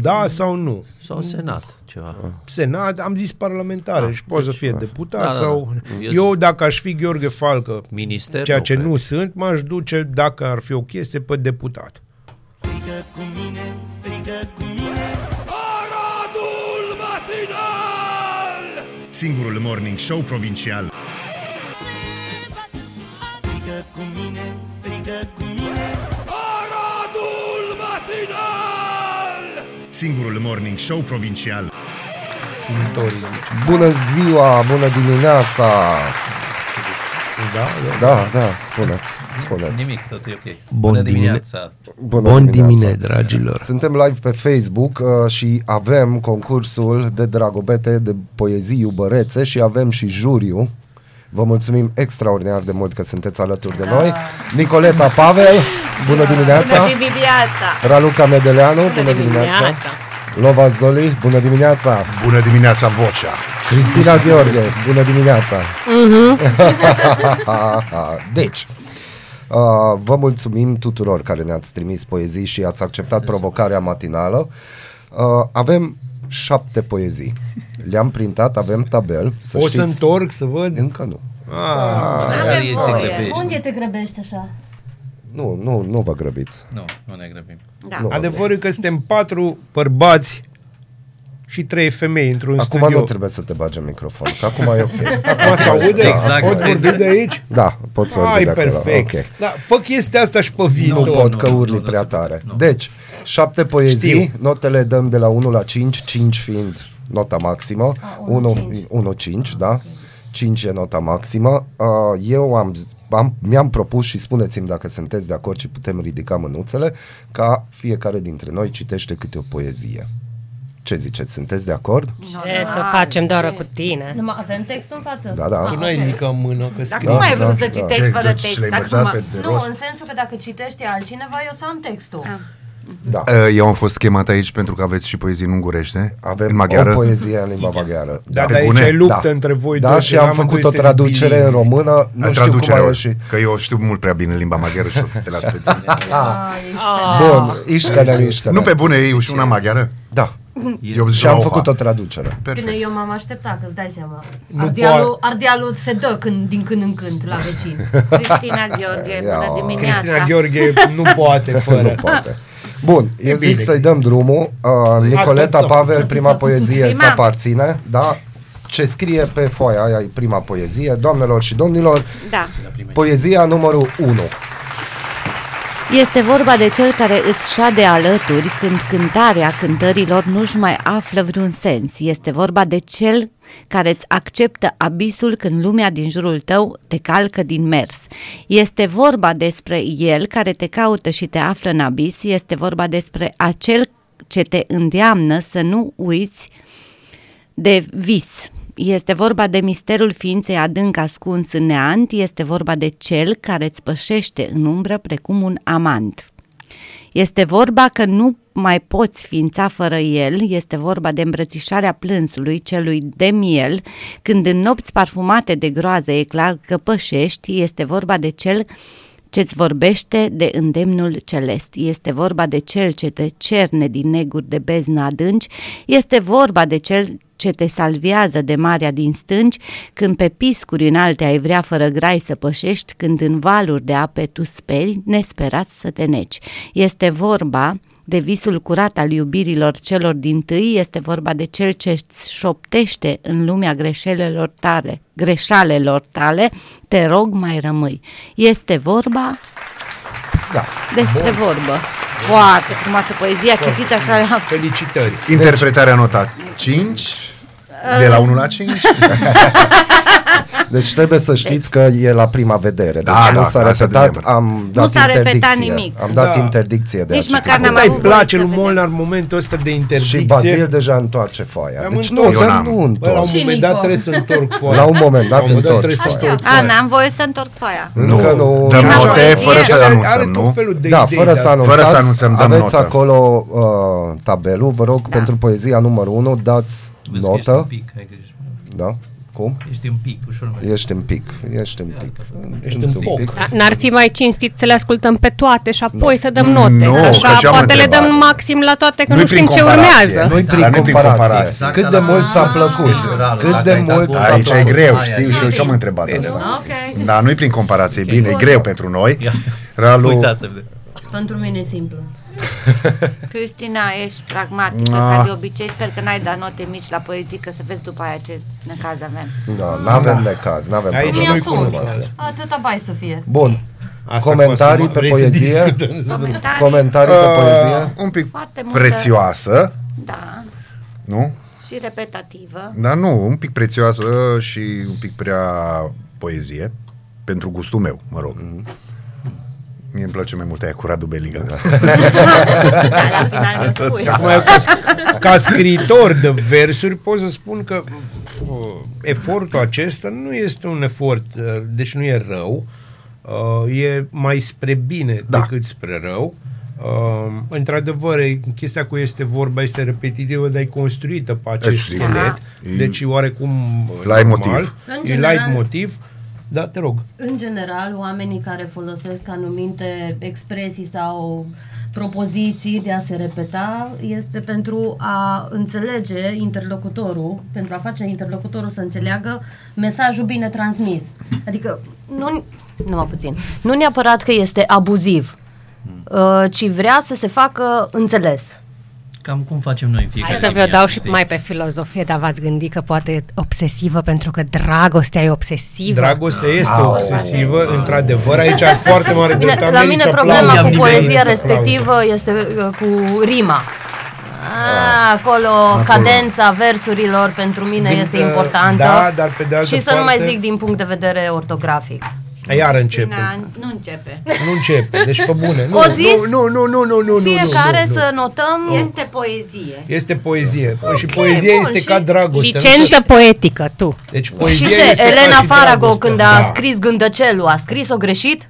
Da sau nu? Sau senat, ceva. Senat, am zis parlamentară și poate să fie deputat Da, da, da. sau... Eu- Eu, dacă aș fi Gheorghe Falcă, Minister, ceea ce cred. nu sunt, m-aș duce, dacă ar fi o chestie, pe deputat. Strigă cu mine, strigă cu mine Aradul matinal! Singurul morning show provincial. Strigă cu mine, strigă cu Singurul morning show provincial. Timitorii. Bună ziua, bună dimineața! Da, da. Da, da, spuneți, spuneți. Nimic, totul e ok. Bun Bună dimine- dimineața. Bună Bun dimineața. dimine, dragilor. Suntem live pe Facebook uh, și avem concursul de dragobete de poezii iubărețe și avem și juriu. Vă mulțumim extraordinar de mult că sunteți alături de noi. Nicoleta Pavel, bună dimineața! Bună dimineața! Raluca Medeleanu, bună dimineața! Lova Zoli, bună dimineața! Bună dimineața, Vocea! Cristina Gheorghe, bună dimineața! deci, uh, vă mulțumim tuturor care ne-ați trimis poezii și ați acceptat provocarea matinală. Uh, avem șapte poezii. Le-am printat, avem tabel. Să O să știți. întorc să văd. Încă nu. Avem Iar te voie. grăbești. Unde te grăbești așa? Nu, nu, nu vă grăbiți. Nu, nu ne grăbim. Da. Nu. Adevărul e că suntem patru bărbați și trei femei într-un Acum studio. nu trebuie să te bagi în microfon, că acum e ok. Acum se aude? Exact. Pot vorbi de aici? Da, poți să Ai, de acolo. perfect. Ok. Da, fă chestia asta și pe viitor. Nu pot că nu, urli nu, prea nu, tare. nu. Deci, șapte poezii, Știu. notele dăm de la 1 la 5, 5 fiind nota maximă, unu, 1, cinci. 1 5, da? 5 e nota maximă. Uh, Eu am, am, mi-am propus și spuneți-mi dacă sunteți de acord și putem ridica mânuțele, ca fiecare dintre noi citește câte o poezie. Ce ziceți? Sunteți de acord? Ce să facem doar cu tine? Numai avem textul în față? Da, da. Ah, Tu n-ai ok. ridicat mână, că Dacă scrie. nu mai ai da, vrut să da. citești Ce, fără tu și text, l-ai învățat acum... pe de Nu, rost? în sensul că dacă citește altcineva, eu să am textul. Ah. Da. Uh, Eu am fost chemat aici pentru că aveți și poezii în ungurește, Avem în maghiară. o poezie în limba maghiară. Da, Pe dar aici bune? e luptă Da. între voi Da, doi. și că am la făcut o amândoi traducere sunteți în bilingvi. română, nu știu cum Traducerea, a o- ieșit. că eu știu mult prea bine limba maghiară și o să te las pe tine. Bun, iște-ne, iște-ne. nu pe bune, e și una maghiară? Da, Eu și am făcut o traducere. Bine, eu m-am așteptat, că îți dai seama. Nu Ardealul, ardealul se dă când, din când în când la vecin. Cristina Gheorghe, bună Ia. dimineața. Cristina Gheorghe nu poate Nu fără. poate. Bun, eu zic bine. să-i dăm drumul. Uh, Nicoleta Atât să- Pavel, prima poezie Prima. îți aparține, da? Ce scrie pe foaia aia e prima poezie. Doamnelor și domnilor, Da. poezia numărul 1. Este vorba de cel care îți șade alături când cântarea cântărilor nu-și mai află vreun sens. Este vorba de cel care îți acceptă abisul când lumea din jurul tău te calcă din mers. Este vorba despre el care te caută și te află în abis. Este vorba despre acel ce te îndeamnă să nu uiți de vis. Este vorba de misterul ființei adânc ascuns în neant, este vorba de cel care îți pășește în umbră precum un amant. Este vorba că nu mai poți ființa fără el, este vorba de îmbrățișarea plânsului celui de miel, când în nopți parfumate de groază e clar că pășești, este vorba de cel ce-ți vorbește de îndemnul celest. Este vorba de cel ce te cerne din neguri de beznă adânci, este vorba de cel ce te salvează de marea din stânci, când pe piscuri înalte ai vrea fără grai să pășești, când în valuri de ape tu speri, nesperat să te neci. Este vorba de visul curat al iubirilor celor din tâi, este vorba de cel ce îți șoptește în lumea greșelelor tale, greșalelor tale, te rog mai rămâi. Este vorba Da. despre vorbă. Foarte frumoasă poezia, citită așa la... Felicitări. Interpretarea notat 5, de la 1 la 5. Deci trebuie să știți că e la prima vedere. Deci Da, nu da, s-a asta repetat, de am dat s-a repetat interdicție. nimic. Am dat Da. interdicție de Nici a măcar citi. n-am Dar avut îi voie place să lui vedem. Molnar momentul ăsta de Și interdicție. Bazil deja întoarce foaia. Am Deci întors. nu, Eu că n-am. nu Bă, la un întorci. moment dat trebuie să întorc foaia. La un moment dat La un moment dat întorci trebuie să foaia. întorc A, foaia. n-am voie să întorc foaia. Încă nu. Dăm N-am note voie. fără să Are- anunțăm, are tot nu? felul de Da, idei fără de să astea. anunțați, Fără să anunțăm, dăm aveți notă. acolo uh, tabelul, vă rog, pentru poezia numărul 1, dați Vezi că ești notă, un pic, hai că ești- da? Cum? Ești un pic, ușor mai. Ești în pic, ești în pic. Ești Într-un în poc. pic. Da, N-ar fi mai cinstit să le ascultăm pe toate și apoi să dăm note. Nu, că că așa și-am poate le întrebat. dăm maxim la toate, că Nu-i nu știm prin ce comparație. urmează. Nu-i prin Dar nu-i prin comparație. comparație. Cât de mult ți-a plăcut? Cât de mult ți-a Aici e plăcut? greu, Aia știu, e. știu, și-am întrebat asta. Ok. Dar nu-i prin comparație, e bine, e greu pentru noi. Ia. Ralu, Uitați să vedem. Pentru mine e simplu. Cristina, ești pragmatică, Ah. ca de obicei. Sper că n-ai dat note mici la poezii, că să vezi după aia ce necaz avem. Da, n-avem de caz, n-avem Aici probleme. nu-i asum. conversație. Atâta bai să fie. Bun, Asta Comentarii cu asuma- pe vrei să poezie? discutăm? Comentarii? comentarii pe uh, poezie? un pic Foarte multă. prețioasă, Da, nu? și repetativă. Dar nu, un pic prețioasă și un pic prea poezie, pentru gustul meu, mă rog. Mie îmi place mai mult aia cu Radu Beliga. Da, la final nu spui. Acum, eu ca, sc- ca scriitor de versuri pot să spun că uh, efortul acesta nu este un efort, uh, deci nu e rău, uh, e mai spre bine Da. decât spre rău. Uh, într-adevăr, e- chestia cu este vorba este repetitivă, dar e construită pe acest Sigur. schelet, E- deci e oarecum uh, Light normal, motiv. În e general- light motiv, da, te rog. În general, oamenii care folosesc anumite expresii sau propoziții de a se repeta este pentru a înțelege interlocutorul, pentru a face interlocutorul să înțeleagă mesajul bine transmis. Adică, nu, numai puțin, nu neapărat că este abuziv, uh, ci vrea să se facă înțeles. Cam cum facem noi în fiecare Hai să vă dimineață, dau și știi? mai pe filozofie, dar v-ați gândit că poate e obsesivă pentru că dragostea e obsesivă. Dragostea este obsesivă, într-adevăr, aici are foarte mare Bine, dreptate. la America mine problema aplaudă. cu America poezia aplaudă. respectivă este uh, cu rima. Ah, acolo cadența versurilor pentru mine Din, este uh, importantă. da, dar pe de altă și să nu mai parte- zic din punct de vedere ortografic. Iar începe. Cristina, nu începe. Nu începe, deci pe bune. Nu, O zis? nu, nu, nu, nu, nu, nu, Fiecare nu, nu, să notăm Este poezie. Este poezie. Okay, și poezia bun, este și ca dragoste. licență poetică, tu. Deci poezia Și ce? este ca Elena și Farago, dragostea. când a Da. scris Gândăcelul, a scris-o greșit?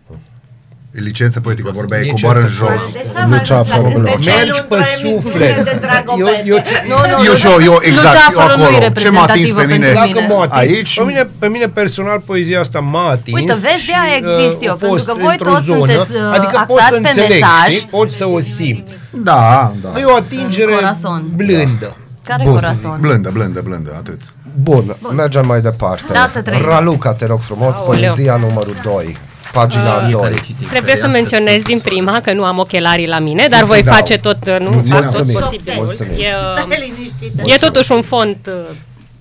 Licență poetică, vorbeai cu Licență coboară în poetică. jos. De ce am Lucea ajuns la Forlov. Gândăcelul Mergi pe într-o emisiune suflet. de Dragobete? Eu, eu, ți- Nu, nu, Eu și eu, eu, exact, eu Luceafărul nu e acolo. Ce m-a atins reprezentativă pe mine? pentru Dacă mine. mă atins, Aici? pe mine, pe mine personal poezia asta m-a atins Uite, vezi, de aia și, exist uh, eu, a pentru fost că voi într-o toți zonă, sunteți, uh, adică pot să axați pe înțeleg, mesaj. știi? pot să o simt. Da, da. E o atingere În corazon. blândă. Care Bun să corazon? Blândă, blândă, blândă, atât. Bun, mergem mai departe. Da, să trăim. Raluca, te rog frumos, poezia numărul 2, pagina 2. Fiecare citică Trebuie să fereastră, menționez din prima că nu am ochelarii la mine, dar voi dau. face tot, uh, nu, fac tot Mulțumim. posibilul. Mulțumim. E, uh, Stai liniștită. e totuși un font uh,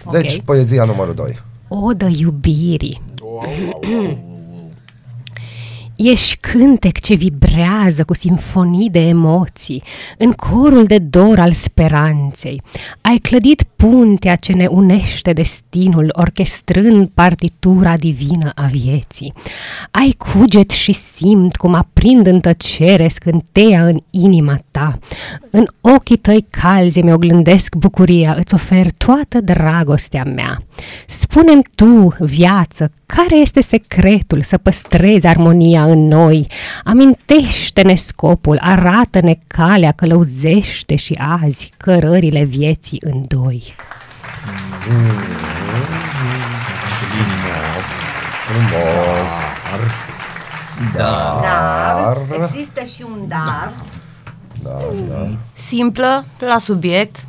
ok. Deci, poezia numărul 2. Odă iubirii. Ești cântec ce vibrează cu simfonii de emoții, în corul de dor al speranței. Ai clădit puntea ce ne unește destinul, orchestrând partitura divină a vieții. Ai cuget și simt cum aprind în tăcere scânteia în inima ta. În ochii tăi calzi mi oglândesc bucuria, îți ofer toată dragostea mea. Spune-mi tu, viață, care este secretul să păstrezi armonia în noi? Amintește-ne scopul, arată-ne calea, călăuzește și azi cărările vieții în doi. Frumos. Da. Dar există și un dar. Da, da. Simplă, la subiect,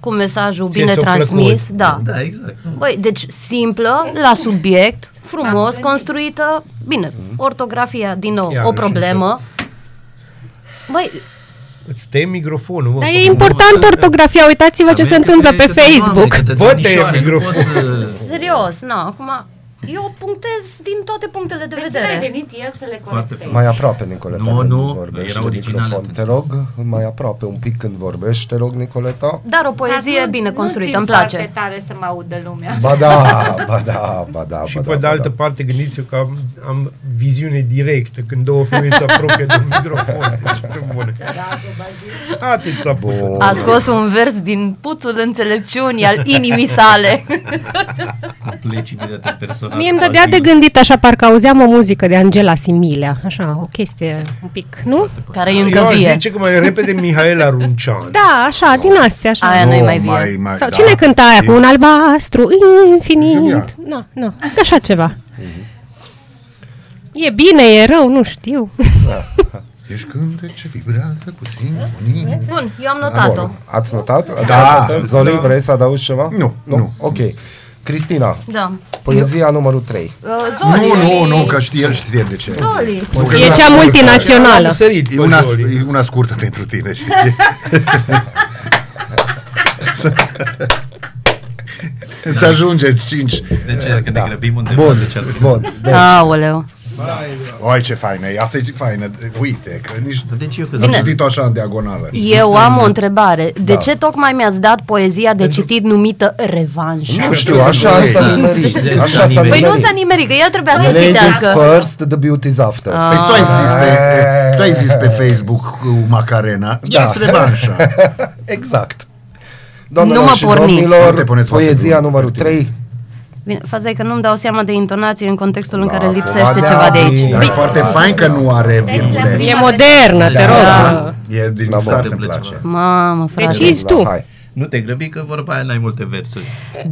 cu mesajul Ție bine ți-a transmis, plăcut? da. Da, exact. Băi, deci simplă, la subiect, frumos, construită, bine, ortografia, din nou, Iarăși, o problemă. Băi, Îți tăie microfonul. Mă, dar că- e important ortografia, uitați-vă ce se întâmplă pe Facebook. Vă tăie microfonul. Serios, nu, acum, eu punctez din toate punctele de De ce ai vedere. venit el să le Foarte corectezi? Mai aproape, Nicoleta, Nu, când nu, vorbești era de originală microfon. Te atunci. rog, mai aproape un pic când vorbești, te rog, Nicoleta. Dar o poezie Dar nu- bine nu construită, țin îmi place. foarte tare să mă audă lumea. Ba da, ba da, ba da, Și ba pe da, de ba altă da. parte, gândiți-vă că am, am viziune directă când două femei se apropie de un microfon. Deci, pe bune. Atât s-a putut. A scos un vers din puțul înțelepciunii al inimii sale. Pleci imediat în persoană. Mie îmi dădea de gândit așa, parcă auzeam o muzică de Angela Similea, așa, o chestie un pic, nu? Care e Eu încă aș vie. zice că mai repede Mihaela Runcean. Da, așa, din astea, așa. Aia nu-i Nu, mai vie. mai, mai, Sau da. cine cânta aia cu un albastru infinit? Julia. Nu, nu, așa ceva. E bine, e rău, nu știu. Ești cântec ce vibrează cu simfonii. Bun, eu am notat-o. Bun. Ați notat? Ați Da. notat? Zoli, Da. vrei să adaugi ceva? Nu, nu. Ok. Cristina, Da. poezia numărul 3. Uh, Zoli. Nu, nu, nu, că știe, el știe de ce. Zoli. E cea multinațională. Am sărit E pe una, Zoli. e una scurtă pentru tine, știi? Îți ajunge 5. De ce? Că ne grăbim undeva Bun, de cel bun. Deci, Aoleu. Oi, ce faină e. Asta e faină. Uite, că nici... Deci eu că Am citit-o așa în diagonală. Eu am o întrebare. De Da. ce tocmai mi-ați dat poezia de citit numită Revanșă? nu știu, așa s-a nimerit. Așa s-a Păi nu nimerit. s-a nimerit, că ea trebuia să Ladies citească. first, the beauty's after. Ah. Păi tu ai zis pe, tu ai zis pe Facebook cu Macarena. Da. Ia-ți revanșa. Exact. Doamnelor Nu mă și porni. Nu te domnilor, puneți foarte poezia bun, numărul Martin. 3. Bine, faza e că nu-mi dau seama de intonație în contextul în care Da, lipsește da, ceva de aici. da, Dar e Bine, foarte fain că nu are virgule. E modernă, te rog. Da. E din Da, bun. start îmi Întâmplă place. ceva. Mamă, frate. Decizi Da, tu. hai. Nu te grăbi că vorba aia n-ai multe versuri.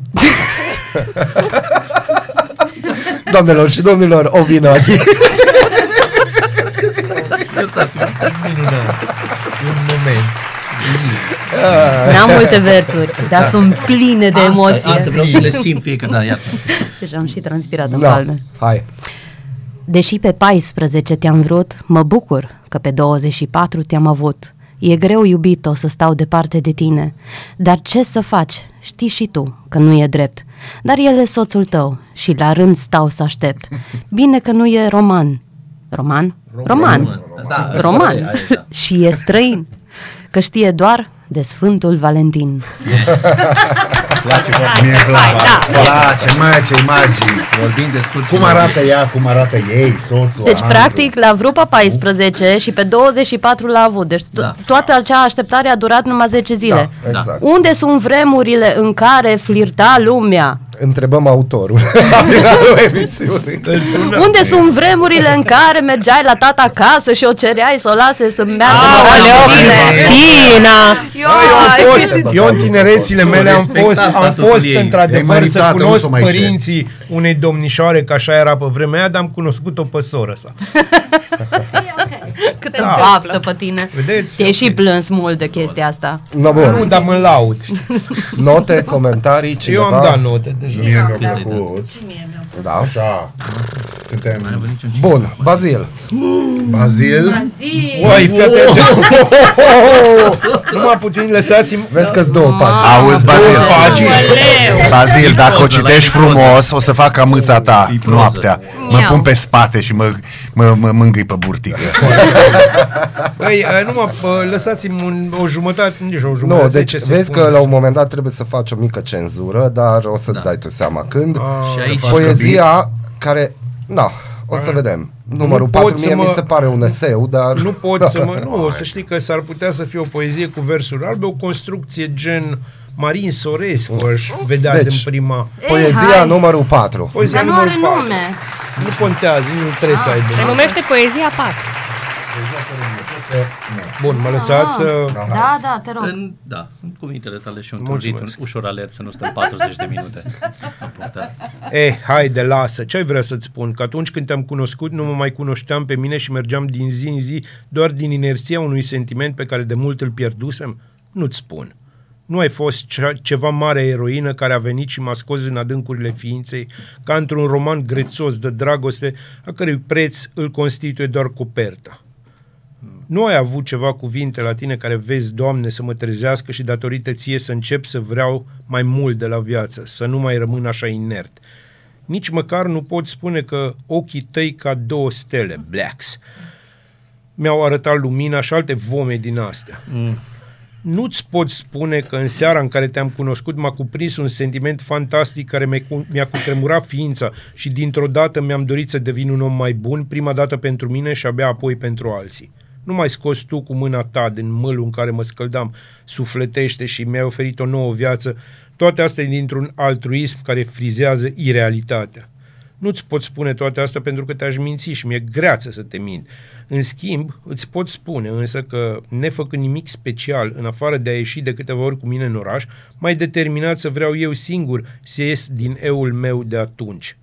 Doamnelor și domnilor, o vină aici. Iertați-mă. Minunat. Un moment. N-am multe versuri, dar sunt pline de Asta, emoție. asta vreau să le simt fiecare dată. iată. Deja am și transpirat în Da, palme. hai. Deși pe 14 te-am vrut, mă bucur că pe 24 te-am avut. E greu, iubito, să stau departe de tine. Dar ce să faci? Știi și tu că nu e drept. Dar el e soțul tău și la rând stau să aștept. Bine că nu e roman. Roman? Roman. Da, Roman. aia e, da. Și e străin. Că știe doar de Sfântul Valentin. Mie îmi place. da. place, mă, ce magic. Vorbim de scurt Cum arată ea, cum arată ei, soțul, Deci, Andru. practic, l-a vrut pe 14 și pe 24 l-a avut. Deci, to- Da. toată acea așteptare a durat numai 10 zile. Da, exact. Unde sunt vremurile în care flirta lumea? Întrebăm autorul la finalul emisiunii. Îl sună. Unde sunt vremurile în care mergeai la tata acasă și o cereai să o lase să meargă în oraș Aoleu, cu tine? Cristina! Eu, Eu, am fost, eu în tinerețile mele am respecta fost, am statutul fost ei. E într-adevăr să meritată, nu cunosc s-o mai cer. părinții unei domnișoare, că așa era pe vremea aia, dar am cunoscut-o pe soră sa. Câtă Da. baftă pe tine. Vedeți? Te-ai și plâns mult de chestia asta. No, Nu, bun. dar mă laud. Note, comentarii, cineva? Eu am dat note deja. Mie mi-a plăcut. Da. Așa. Suntem... Bun, Bazil. Bazil. Oi, fii atent. Numai puțin lăsați-mi... Vezi că-s două pagini. Auzi, Bazil. Pagini. Bazil, dacă o poză la citești poză. frumos, o să fac ca mâța ta E poză. noaptea. Mă Miau. pun pe spate și mă, mă, mă mângâi pe burtică. Băi, eh, numai eh, lăsați-mi un, o jumătate, nici o jumătate, Nu, deci 10 vezi secunde. că la un moment dat trebuie să faci o mică cenzură, dar o să-ți Da. dai tu seama când. Și aici Poezia care, na, o să vedem. Numărul pot 4 să mie mă- mi se pare un eseu, dar... Nu pot să mă... Nu, să știi că s-ar putea să fie o poezie cu versuri albe, o construcție gen Marin Sorescu aș vedea Deci, din prima. Poezia hai. numărul 4. Poezia Dar nu numărul are 4. nume. Nu contează, nu trebuie să Se aibă. numește Poezia 4. Bun, mă lăsați să... Da, da, te rog. În, da, în cuvintele tale și într-un Mulțumesc. ritm ușor alert să nu stăm 40 de minute. Am putea. Eh, haide, lasă. Ce ai vrea să-ți spun? Că atunci când te-am cunoscut, nu mă mai cunoșteam pe mine și mergeam din zi în zi doar din inerția unui sentiment pe care de mult îl pierdusem? Nu-ți spun. Nu ai fost cea, ceva mare eroină care a venit și m-a scos în adâncurile ființei, ca într-un roman grețos de dragoste, a cărui preț îl constituie doar coperta. Nu ai avut ceva cuvinte la tine care vezi, Doamne, să mă trezească și datorită ție să încep să vreau mai mult de la viață, să nu mai rămân așa inert. Nici măcar nu pot spune că ochii tăi ca două stele, blacks, mi-au arătat lumina și alte vome din astea. Mm. Nu-ți pot spune că în seara în care te-am cunoscut m-a cuprins un sentiment fantastic care mi-a cu- mi-a cutremurat ființa și dintr-o dată mi-am dorit să devin un om mai bun, prima dată pentru mine și abia apoi pentru alții. Nu mai scos tu cu mâna ta din mâlul în care mă scăldam, sufletește și mi-ai oferit o nouă viață, toate astea dintr-un altruism care frizează irealitatea. Nu-ți pot spune toate astea pentru că te-aș minți și mi-e greață să te mint. În schimb, îți pot spune însă că, nefăcând nimic special, în afară de a ieși de câteva ori cu mine în oraș, mai determinat să vreau eu singur să ies din eul meu de atunci.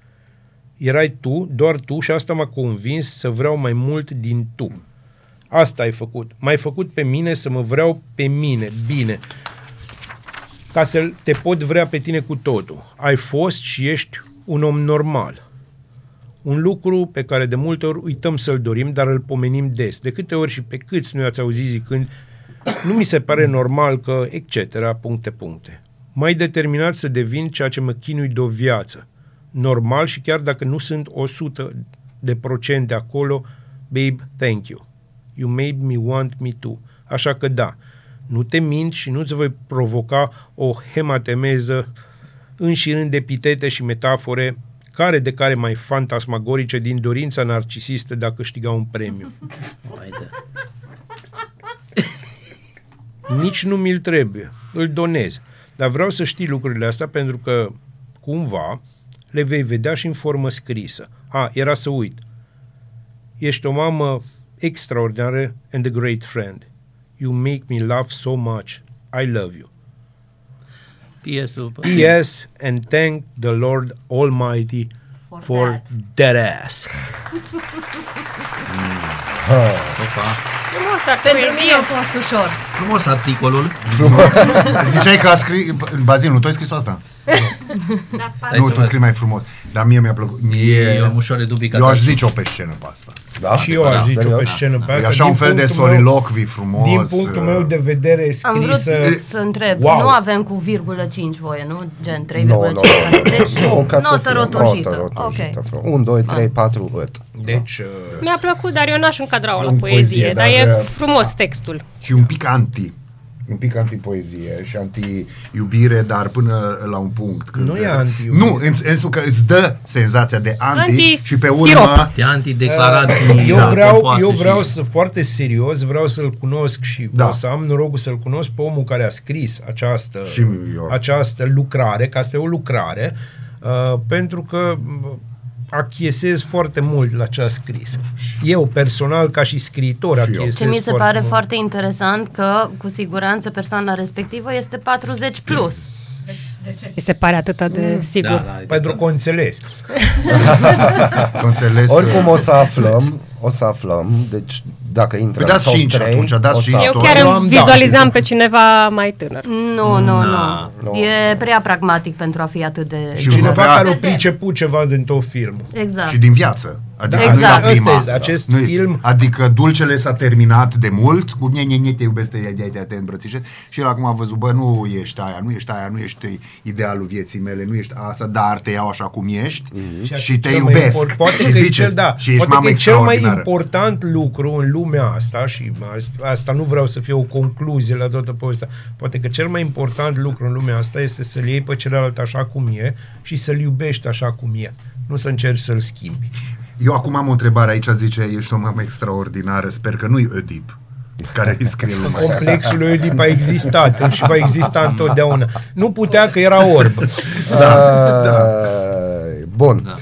Erai tu, doar tu și asta m-a convins să vreau mai mult din tu. Asta ai făcut. M-ai făcut pe mine să mă vreau pe mine, bine, ca să te pot vrea pe tine cu totul. Ai fost și ești un om normal. Un lucru pe care de multe ori uităm să-l dorim, dar îl pomenim des. De câte ori și pe câți nu ați auzit zicând nu mi se pare normal că, etc., puncte, puncte. Mai determinat să devin ceea ce mă chinui de o viață. Normal și chiar dacă nu sunt 100 de procente acolo, babe, thank you. You made me want me too. Așa că da, nu te mint și nu-ți voi provoca o hematemeză înșirând epitete și metafore care de care mai fantasmagorice din dorința narcisistă de a câștiga un premiu. Haide. Nici nu mi-l trebuie, îl donez. Dar vreau să știi lucrurile astea pentru că, cumva, le vei vedea și în formă scrisă. A, era să uit. Ești o mamă extraordinară and a great friend. You make me laugh so much. I love you. PS-ul. P.S. and thank the Lord Almighty for, for that. ass. Opa. Frumos, dar Pentru poezie. mine a fost ușor. Frumos articolul. Ziceai că a scris, Bazil, nu tu ai scris asta? Stai nu, să tu văd. scrii mai frumos. Dar mie mi-a plăcut. Mie, Eu am ușoare dubii că eu aș ataci. zice-o pe scenă pe asta. Da? și eu aș zice-o pe Serios? scenă pe E asta. așa Din un fel de punctul meu- solilocvi frumos. Din punctul meu de vedere Am vrut scrisă... să întreb, Wow. nu avem cu virgulă 5 voie, nu? Gen 3,5. Nu, nu, nu. Deci, Nu, ca să notă fie rotojită. notă rotojită. Ok. 1, 2, 3, 4, văd. Deci, uh, Mi-a plăcut, dar eu n-aș încadra-o la În poezie, poezie, dar dar, e uh, frumos textul. Și un pic anti. Un pic anti-poezie și anti-iubire, dar până la un punct. Când Nu e anti-iubire. Nu, în sensul că îți dă senzația de anti, Anti- și pe sirop. urmă... De antideclarații. eu da, vreau, pompoase eu vreau și- să, foarte serios, vreau să-l cunosc și Da. o să am norocul să-l cunosc pe omul care a scris această, Și eu. această lucrare, că asta e o lucrare, uh, pentru că m, achiesez foarte mult la ce a scris. Eu, personal, ca și scriitor, eu. achiesez Ce mi se foarte pare mult. foarte interesant că cu siguranță persoana respectivă este 40 plus. Ți se pare atât de sigur? Da, da, Pentru că o înțeles. Am înțeles, Oricum o să aflăm, o să aflăm, deci dacă intră Păi dați în top cinci 3, atunci, dați o să cinci. Eu aflăm. chiar Eu îmi am dat. vizualizam pe cineva mai tânăr. Nu, nu, Da. nu. E prea pragmatic pentru a fi atât de... Și Cineva avea- care a priceput ceva din tot filmul. Exact. și din viață. Adică Exact. nu e la Asta prima. este, acest Nu e- film- Adică dulcele s-a terminat de mult, cu nye, nye, nye, te iubesc, te, te, te, te îmbrățișez și el acum a văzut, bă, nu ești aia, nu ești aia, nu ești idealul vieții mele, nu ești asta, dar te iau așa cum ești și te cel mai iubesc. import- Poate și că e zice, cel, da, și ești poate mamă că e cel mai extraordinară. important lucru în lumea asta și asta- asta nu vreau să fie o concluzie la toată povestea. Poate că cel mai important lucru în lumea asta este să-l iei pe celălalt așa cum e și să-l iubești așa cum e. Nu să încerci să-l schimbi. Eu acum am o întrebare aici, zice, ești o mamă extraordinară, sper că nu-i Oedip care îi scrie lumea. Complexul lui Oedip a existat și va exista întotdeauna. Nu putea că era orb. Da. Bun.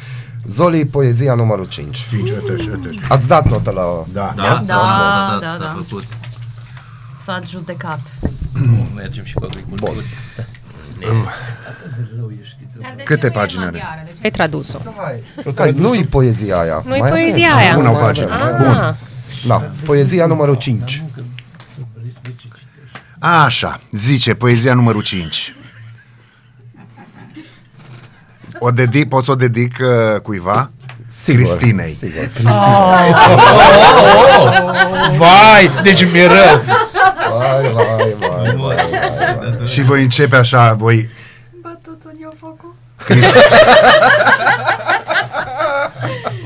Zoli, poezia numărul 5. 5, eteș, eteș. Ați dat notă la... Da. Da, Da, s-a dat, da, s-a da. făcut. S-a judecat. Mergem și cu agricultură. Bun. Câte pagini are? Deci ai tradus-o. Hai, nu-i poezia aia. Nu-i Mai poezia avem. aia. Una o Mai pagină. avem. Ah, Da, poezia numărul 5. Așa, zice, poezia numărul 5. O dedic, poți să o dedic uh, cuiva? Sigur, Cristinei. Sigur, Cristina. Vai, deci mi-e rău. Vai, vai, vai, vai, vai, vai. Și voi începe așa, voi...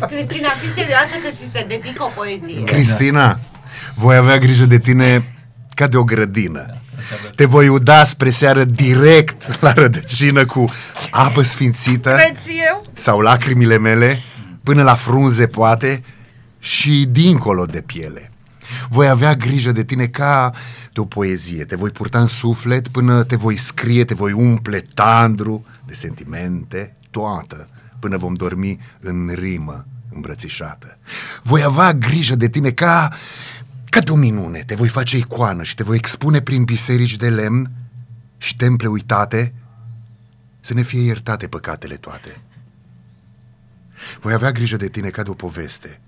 Cristina, fii serioasă că ți se dedică o poezie. Cristina, voi avea grijă de tine ca de o grădină. Te voi uda spre seară direct la rădăcină cu apă sfințită Cred și eu. sau lacrimile mele, până la frunze poate și dincolo de piele. Voi avea grijă de tine ca de o poezie, te voi purta în suflet până te voi scrie, te voi umple tandru de sentimente, toată până vom dormi în rimă îmbrățișată. Voi avea grijă de tine ca, ca de o minune. Te voi face icoană și te voi expune prin biserici de lemn și temple uitate să ne fie iertate păcatele toate. Voi avea grijă de tine ca de o poveste,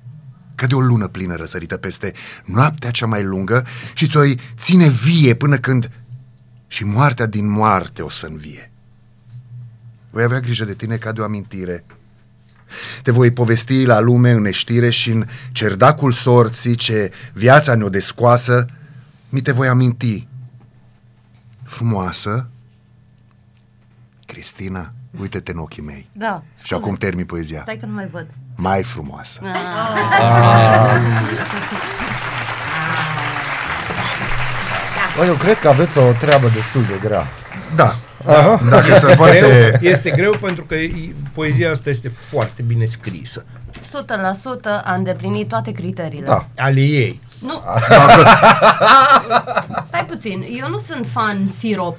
ca de o lună plină răsărită peste noaptea cea mai lungă și ți-o ține vie până când și moartea din moarte o să învie. Voi avea grijă de tine ca de o amintire. Te voi povesti la lume în neștire și în cerdacul sorții ce viața ne-o descoasă, mi te voi aminti. Frumoasă, Cristina, uite-te în ochii mei. Da. Și acum termin poezia. Stai că nu mai văd. Mai frumoasă. Ah. Bă, eu cred că aveți o treabă destul de grea. Da. Aha. Dacă este, sunt foarte- greu, este greu pentru că i- poezia asta este foarte bine scrisă. 100% a îndeplinit toate criteriile. Da. Ale ei. Nu. Stai puțin, eu nu sunt fan sirop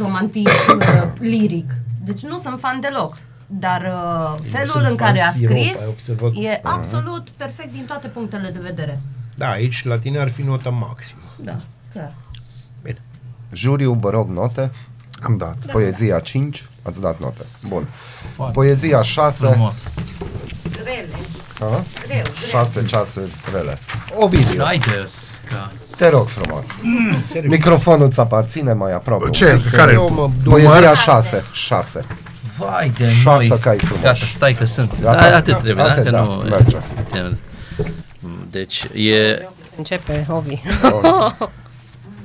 romantic uh, liric. Deci nu sunt fan deloc. Dar uh, Eu felul sunt în care fan a sirop, ai scris observat? e Aha. absolut perfect din toate punctele de vedere. Da, aici la tine ar fi nota maximă. Da, clar. Juriu, vă rog note. Am dat. Poezia 5, ați dat note. Bun. Foarte Poezia 6. frumos. Grele. A? Greu, 6 cease rele. Ovidiu, Haideți ca... te rog frumos. serios. Microfonul îți aparține mai aproape. Ce? un pic, că Care? eu mă- Poezia 6. 6. Vai de Șase noi. cai frumoși. Gata, stai că sunt. Gata? Da, atât trebuie, Atât, da? da, Că nu... merge. Deci e... Începe, Ovi.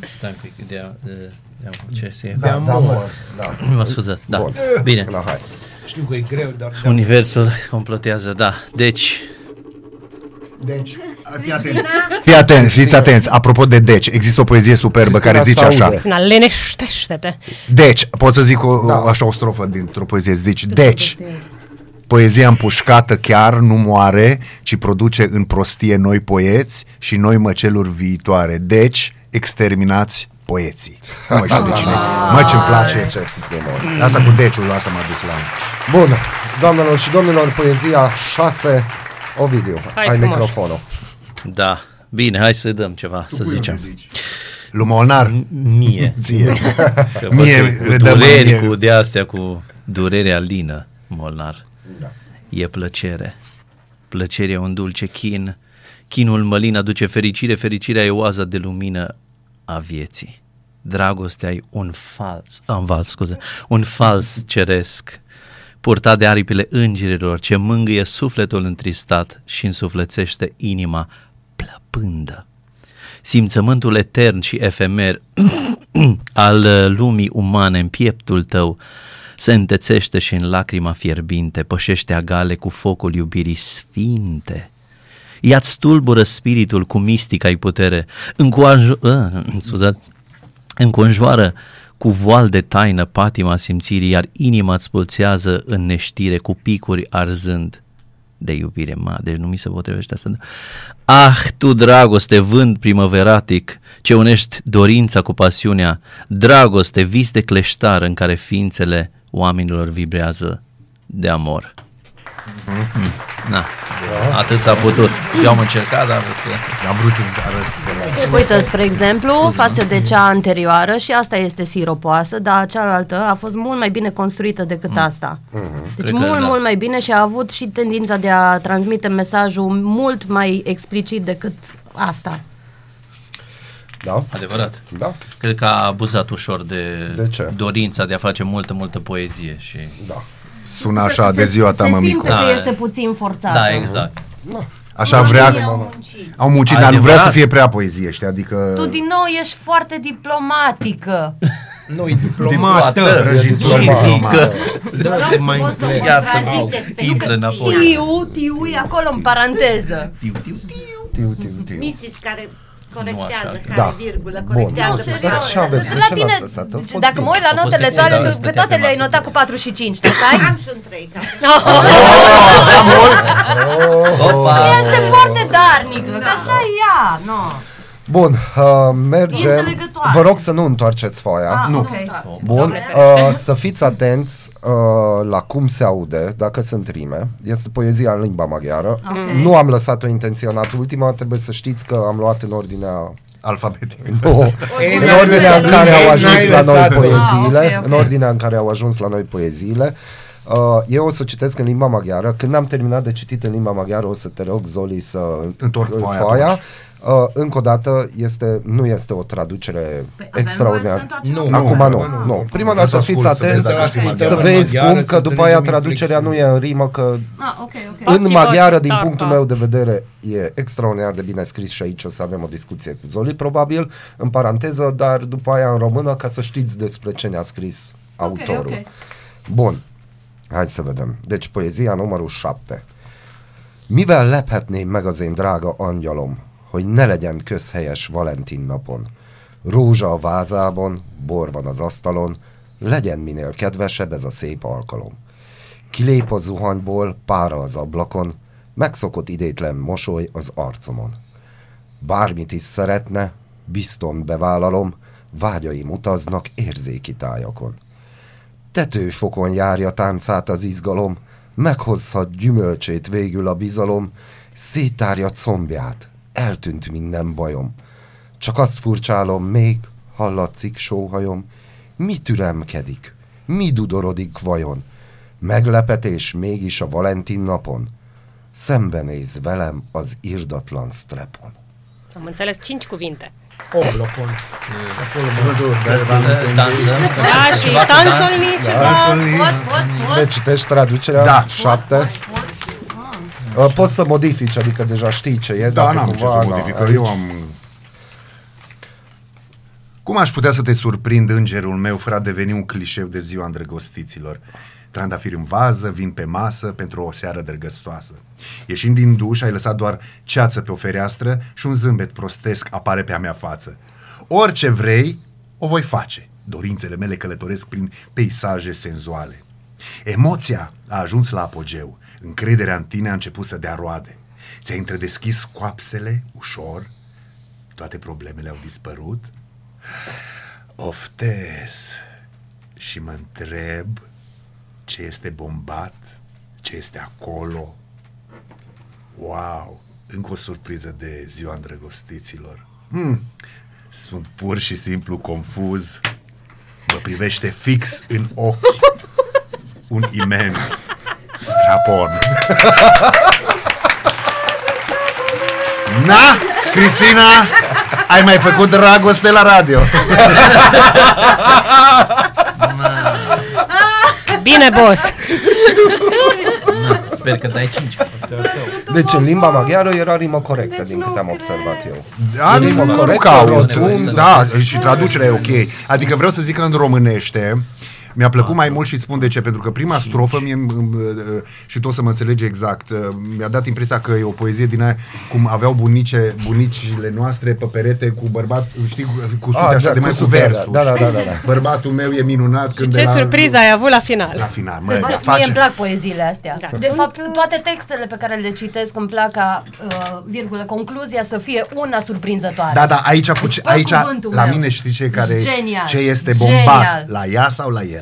Stai un pic, de, de, de ce se... Da, da, mă, da. Mă scuzați, da. Bun. Bine. Da, hai. Știu că e greu, dar... Universul complotează, da. Deci, Deci, fii atent. Fii atent, fiți atenți. Apropo de deci, există o poezie superbă Cristina care zice se așa. aude. Na, leneștește-te. Deci, pot să zic o, Da. o, așa o strofă dintr-o poezie. Deci, deci, poezia împușcată chiar nu moare, ci produce în prostie noi poeți și noi măceluri viitoare. Deci, exterminați poeții. Nu mai știu de cine. Mă, ce-mi place. Ce frumos. Asta cu deciul, asta m-a dus la... Bun, doamnelor și domnilor, poezia 6. Ovidiu, Hai ai frumos. microfonul. Da. Bine, hai să dăm ceva, să zicem. Lui Molnar? Mie. Ție. Că Mie, văd că cu redă-mă dureri, mie. cu de astea, cu durerea lină, Molnar. E plăcere. Plăcerea e un dulce chin. Chinul mălin aduce fericire, fericirea e oaza de lumină a vieții. Dragostea e un fals, am vals, scuze, un fals ceresc, purtat de aripile îngerilor, ce mângâie sufletul întristat și însuflețește inima plăpândă. Simțământul etern și efemer al uh, lumii umane în pieptul tău se întețește și în lacrima fierbinte pășește agale cu focul iubirii sfinte. Ea-ți tulbură spiritul cu mistica ai putere, încoanjo- uh, scuzați, înconjoară cu voal de taină patima simțirii, iar inima îți pulsează în neștire cu picuri arzând de iubire, ma, deci nu mi se potrivește asta. Ah, tu dragoste, vânt primăveratic, ce unești dorința cu pasiunea, dragoste, vis de cleștar în care ființele oamenilor vibrează de amor. Mm. Na, atât s-a putut. Eu am încercat, dar am vrut să arăt. Uite, spre exemplu, față de cea anterioară, și asta este siropoasă, dar cealaltă a fost mult mai bine construită decât asta. Deci Cred că mult, da. mult mai bine și a avut și tendința de a transmite mesajul mult mai explicit decât asta. Da? Adevărat. Da. Cred că a abuzat ușor de, De ce? dorința de a face multă, multă poezie și... Da. Sună așa de ziua ta, Se mămicu. simte că Da. este puțin forțat. Da, exact. Așa vrea... Au muncit, dar nu vrea Adevărat. să fie prea poezie, știi? Adică... Tu din nou ești foarte diplomatică. Noi diplomată. Diplomată. Da, de mai încredere. Iartă-mă, intră înapoi. Tiu, tiu e acolo în paranteză. Tiu, tiu, Tiu, tiu, tiu. Mrs. care corectează, așa. care Da. virgulă, Bun. corectează. Nu, dar ce aveți? De La ce tine, n-ați lăsat? A deci fost dacă bine. mă uit la A fost notele echilibrat, tale, tu, stătea pe toate pe le-ai masă. notat cu 4 și 5, așa Am și un 3, ca Opa! Este foarte darnică, că așa e ea, nu. Bun, uh, mergem. înțelegătoare. Vă rog să nu întoarceți foaia. Ah, nu. ok. Bun, Doamne uh, să fiți atenți uh, la cum se aude, dacă sunt rime. Este poezia în limba maghiară. Ok. Nu am lăsat-o intenționat ultima, trebuie să știți că am luat în ordinea alfabetică. Nu, Ei, în n-ai ordinea în lăsat- care au n-ai ajuns la noi lăsat-o. poeziile, Ah, ok, ok. în ordinea în care au ajuns la noi poeziile. Uh, eu o să citesc în limba maghiară. Când am terminat de citit în limba maghiară, o să te rog, Zoli, să Întorc foaia foaia. atunci. Uh, încă o dată, este, nu este o traducere extraordinară. Nu, Acum nu, nu, nu, nu. nu. Prima Vreau să dată fiți ascult, să atenți vezi dacă să, ascultăm în vezi maghiară, cum, să că după aia înțelegem traducerea nu e în rimă, că Ah, ok, ok. în maghiară, din Da, punctul da. meu de vedere, e extraordinar de bine scris și aici o să avem o discuție cu Zoli, probabil, în paranteză, dar după aia în română, ca să știți despre ce ne-a scris autorul. ok. Bun, hai să vedem. Deci, poezia numărul 7. Mivel lephetném meg az én drága angyalom, hogy ne legyen közhelyes Valentin napon. Rózsa a vázában, bor van az asztalon, legyen minél kedvesebb ez a szép alkalom. Kilép a zuhanyból, pára az ablakon, megszokott idétlen mosoly az arcomon. Bármit is szeretne, bizton bevállalom, vágyaim utaznak érzéki tájakon. Tetőfokon járja táncát az izgalom, meghozhat gyümölcsét végül a bizalom, szétárja combját, eltűnt minden bajom. Csak azt furcsálom, még hallatszik sóhajom, mi türemkedik, mi dudorodik vajon, meglepetés mégis a Valentin napon, szembenéz velem az irdatlan strepon. A Am înțeles 5 cuvinte. Oblopon. Da, și tanțolni ceva. Deci te traducerea? Da. 7. Așa. Poți să modifici, adică deja știi ce e. Da, n-am cumva, ce să modific, adică aici... eu am... Cum aș putea să te surprind, îngerul meu, fără a deveni un clișeu de ziua îndrăgostiților? Trandafiri în vază, vin pe masă pentru o seară drăgăstoasă. Ieșind din duș, ai lăsat doar ceață pe o fereastră și un zâmbet prostesc apare pe a mea față. Orice vrei, o voi face. Dorințele mele călătoresc prin peisaje senzuale. Emoția a ajuns la apogeu. Încrederea în tine a început să dea roade. Ți-ai întredeschis coapsele ușor. Toate problemele au dispărut. Oftez și mă întreb ce este bombat, ce este acolo. Wow! Încă o surpriză de ziua îndrăgostiților. Hmm. Sunt pur și simplu confuz. Mă privește fix în ochi. Un imens strapon. Na, Cristina, ai mai făcut dragoste la radio. Bine, boss! Sper că dai 5. Deci în limba maghiară era rimă corectă, din câte am observat eu. Da, E nu, rimă nu, nu corectă, caut. rotund. Da, și traducerea e ok. Adică vreau să zic că în românește mi-a plăcut mai mult și îți spun de ce, pentru că prima strofă mie, m- m- și tot să mă înțelege exact, uh, mi-a dat impresia că e o poezie din aia cum aveau bunice, bunicile noastre pe perete cu bărbat, știi, cu- cu sute Ah, așa da, de cu mai cu sute, da, versuri. da, da, știi? da, da, da. Bărbatul meu e minunat când Ce de la... surpriză ai avut la final. La final, mă, Bă, da, mie face... îmi plac poeziile astea. Da. De fapt, toate textele pe care le citesc îmi plac ca, uh, virgulă, concluzia să fie una surprinzătoare. Da, da, aici, cu ce, Bă, aici cuvântul la meu. mine știi ce, care, Genial. ce este bombat? Genial. La ea sau la el?